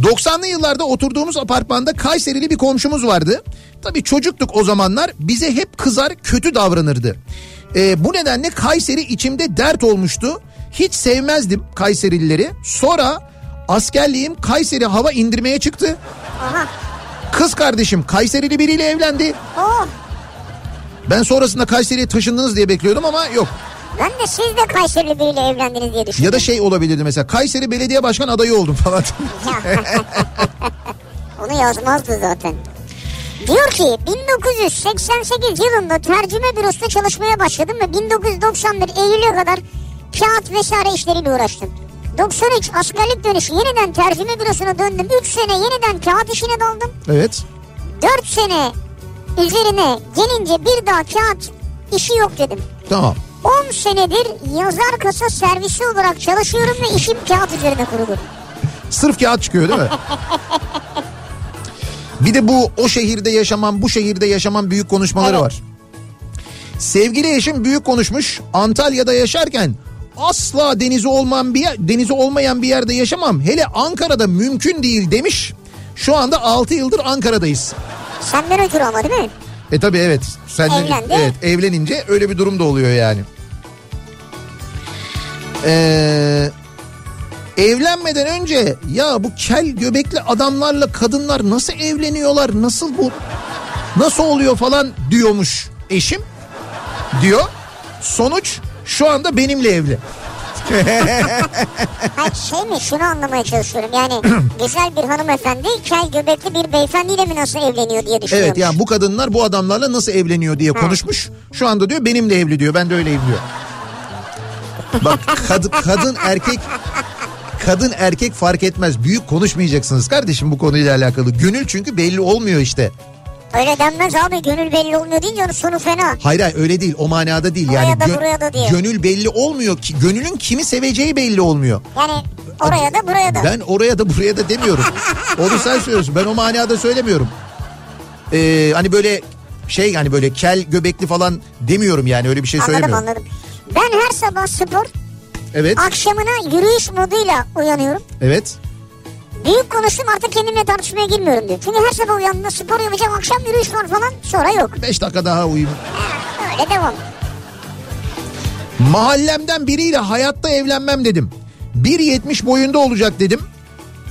90'lı yıllarda oturduğumuz apartmanda Kayserili bir komşumuz vardı. Tabii çocuktuk o zamanlar bize hep kızar kötü davranırdı. Ee, bu nedenle Kayseri içimde dert olmuştu. Hiç sevmezdim Kayserilileri. Sonra askerliğim Kayseri hava indirmeye çıktı. Aha. Kız kardeşim Kayserili biriyle evlendi. Oo. Ben sonrasında Kayseri'ye taşındınız diye bekliyordum ama yok. Ben de siz de Kayserili biriyle evlendiniz diye düşündüm. Ya da şey olabilirdi mesela Kayseri Belediye Başkan adayı oldum falan. Onu yazmazdı zaten. Diyor ki 1988 yılında tercüme bürosunda çalışmaya başladım ve 1991 Eylül'e kadar kağıt vesaire işleriyle uğraştım. 93 askerlik dönüşü yeniden tercüme bürosuna döndüm. 3 sene yeniden kağıt işine daldım. evet. 4 sene üzerine gelince bir daha kağıt işi yok dedim. Tamam. 10 senedir yazar kasa servisi olarak çalışıyorum ve işim kağıt üzerine kurulu. Sırf kağıt çıkıyor değil mi? Bir de bu o şehirde yaşamam bu şehirde yaşamam büyük konuşmaları Evet. var. Sevgili eşim büyük konuşmuş. Antalya'da yaşarken asla denizi olmayan bir yer, denizi olmayan bir yerde yaşamam. Hele Ankara'da mümkün değil demiş. Şu anda 6 yıldır Ankara'dayız. Senden ötürü ama değil mi? E tabi evet. Sen de- Evlendi. evet evlenince öyle bir durum da oluyor yani. Ee, evlenmeden önce ya bu kel göbekli adamlarla kadınlar nasıl evleniyorlar nasıl bu nasıl oluyor falan diyormuş eşim diyor. Sonuç şu anda benimle evli. Hayır şey mi şunu anlamaya çalışıyorum yani güzel bir hanımefendi kel göbekli bir beyefendiyle mi nasıl evleniyor diye düşünüyorum. Evet yani bu kadınlar bu adamlarla nasıl evleniyor diye konuşmuş. Şu anda diyor benimle evli diyor. Ben de öyleyim diyor. Bak kadın, kadın erkek kadın erkek fark etmez. Büyük konuşmayacaksınız kardeşim bu konuyla alakalı. Gönül çünkü belli olmuyor işte. Öyle denmez abi gönül belli olmuyor deyince onun sonu fena. Hayır hayır öyle değil o manada değil. Oraya yani da buraya da diye. gönül belli olmuyor ki. Gönülün kimi seveceği belli olmuyor. Yani oraya da buraya da. Ben oraya da buraya da demiyorum. Onu sen söylüyorsun. Ben o manada söylemiyorum. Ee, hani böyle şey hani böyle kel göbekli falan demiyorum yani öyle bir şey anladım söylemiyorum. anladım. Ben her sabah spor Evet. akşamına yürüyüş moduyla uyanıyorum. Evet. Büyük konuştum artık kendimle tartışmaya girmiyorum diyor. Çünkü her sabah uyandığımda spor yapacağım akşam yürüyüş var falan sonra yok. 5 dakika daha uyuyayım. Öyle devam. Mahallemden biriyle hayatta evlenmem dedim. 1.70 boyunda olacak dedim.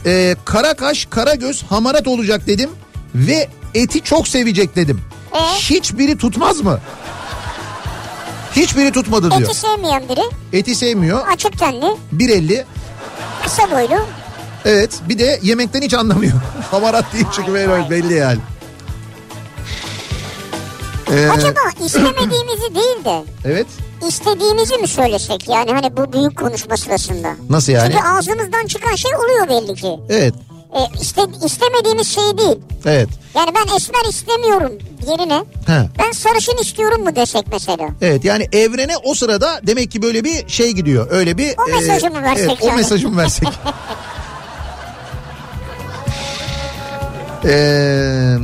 Ee, kara kaş, kara göz, hamarat olacak dedim. Ve eti çok sevecek dedim. Ee? Hiçbiri tutmaz mı? Hiçbiri tutmadı diyor. Eti sevmeyen biri Eti sevmiyor. açık tenli 1.50. kısa boylu Evet bir de yemekten hiç anlamıyor. Hamarat değil çünkü belli, belli yani. Ee, Acaba istemediğimizi değil de evet. istediğimizi mi söylesek yani hani bu büyük konuşma sırasında? Nasıl yani? Çünkü ağzımızdan çıkan şey oluyor belli ki. Evet. E, iste, istemediğimiz şey değil. Evet. Yani ben esmer istemiyorum yerine He. ben sarışın istiyorum mu desek mesela? Evet yani evrene o sırada demek ki böyle bir şey gidiyor. Öyle bir... O mesajı mı versek evet, O yani? mesajı mı versek? Ee,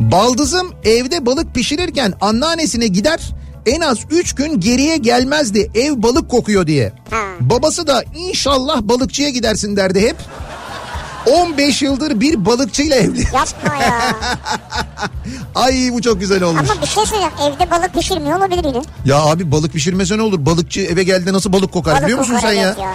baldızım evde balık pişirirken anneannesine gider en az 3 gün geriye gelmezdi ev balık kokuyor diye. Ha. Babası da inşallah balıkçıya gidersin derdi hep. 15 yıldır bir balıkçıyla evli. Yapma ya. Ay bu çok güzel olmuş. Ama bir şey söyleyeceğim evde balık pişirmiyor olabilir yine. Ya abi balık pişirmese ne olur? Balıkçı eve geldiğinde nasıl balık kokar Balık biliyor musun kokar, sen ya? evet ya.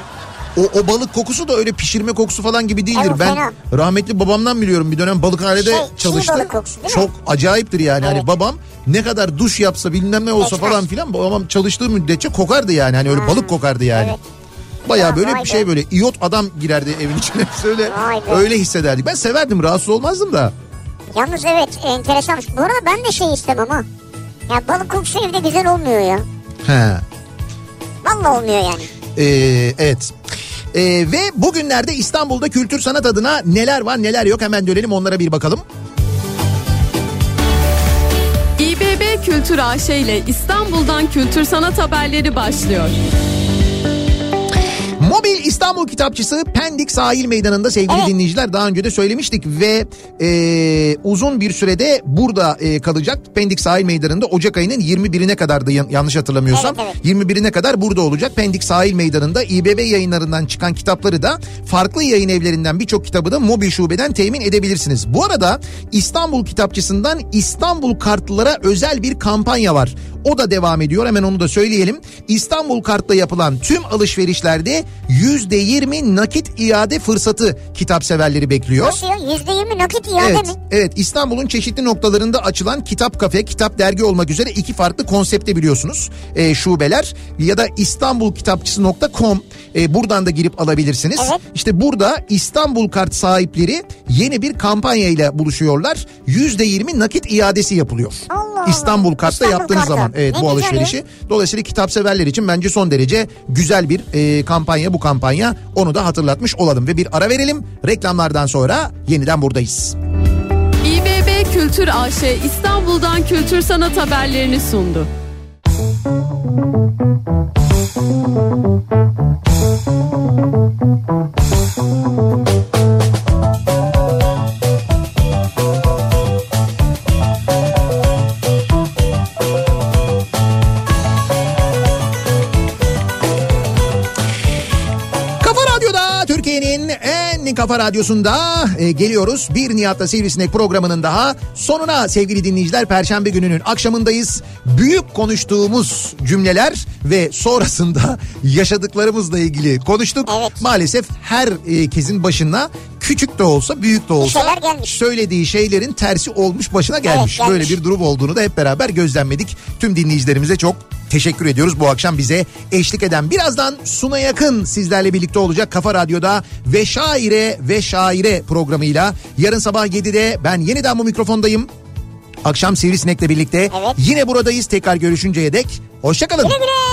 O, o balık kokusu da öyle pişirme kokusu falan gibi değildir. Evet, ben fena. rahmetli babamdan biliyorum bir dönem balıkhanede Şey, çalıştı. balık kokusu? Çok acayiptir yani. Hani Evet. babam ne kadar duş yapsa bilmem ne olsa Geçmez. falan filan babam çalıştığı müddetçe kokardı yani. Hani öyle balık kokardı yani. Evet. Baya Ya, böyle bir şey böyle iyot adam girerdi evin içine öyle öyle hissederdik. Ben severdim rahatsız olmazdım da. Yalnız evet enteresan. Bu arada ben de şey istemem ha. Ya balık kokusu evde güzel olmuyor ya. He. Vallahi olmuyor yani. Ee, evet. Ee, ve bugünlerde İstanbul'da kültür sanat adına neler var neler yok hemen dönelim onlara bir bakalım. İBB Kültür AŞ ile İstanbul'dan kültür sanat haberleri başlıyor. Mobil İstanbul Kitapçısı Pendik Sahil Meydanı'nda sevgili Evet. dinleyiciler daha önce de söylemiştik ve e, uzun bir sürede burada e, kalacak. Pendik Sahil Meydanı'nda Ocak ayının 21'ine kadar da yan- yanlış hatırlamıyorsam Evet, evet. 21'ine kadar burada olacak. Pendik Sahil Meydanı'nda İBB yayınlarından çıkan kitapları da farklı yayın evlerinden birçok kitabı da mobil şubeden temin edebilirsiniz. Bu arada İstanbul Kitapçısı'ndan İstanbul kartlılara özel bir kampanya var. O da devam ediyor hemen onu da söyleyelim. İstanbul kartla yapılan tüm alışverişlerde %20 nakit iade fırsatı kitap severleri bekliyor. Nasıl ya? %20 nakit iade Evet, mi? evet İstanbul'un çeşitli noktalarında açılan kitap kafe, kitap dergi olmak üzere iki farklı konsepte biliyorsunuz e, şubeler ya da istanbulkitapçısı.com e, buradan da girip alabilirsiniz. Evet. İşte burada İstanbul kart sahipleri yeni bir kampanyayla buluşuyorlar. %20 nakit iadesi yapılıyor. Allah Allah. İstanbul kartla İstanbul yaptığınız kartla. zaman evet Ne bu alışverişi. Dolayısıyla kitap severler için bence son derece güzel bir e, kampanya bu kampanya. Onu da hatırlatmış olalım ve bir ara verelim. Reklamlardan sonra yeniden buradayız. İBB Kültür AŞ İstanbul'dan kültür sanat haberlerini sundu. Kafa en kafa radyosunda e, geliyoruz. Bir Nihat'la Sivrisinek programının daha sonuna sevgili dinleyiciler. Perşembe gününün akşamındayız. Büyük konuştuğumuz cümleler ve sonrasında yaşadıklarımızla ilgili konuştuk. Evet. Maalesef herkesin başına küçük de olsa büyük de olsa söylediği şeylerin tersi olmuş başına gelmiş. gelmiş. Böyle bir durum olduğunu da hep beraber gözlemledik. Tüm dinleyicilerimize çok teşekkür ediyoruz bu akşam bize eşlik eden. Birazdan Suna Yakın sizlerle birlikte olacak Kafa Radyo'da ve Şaire ve Şaire programıyla. Yarın sabah 7'de ben yeniden bu mikrofondayım. Akşam Sivrisinek'le birlikte Evet. yine buradayız tekrar görüşünceye dek. Hoşçakalın. Güle güle.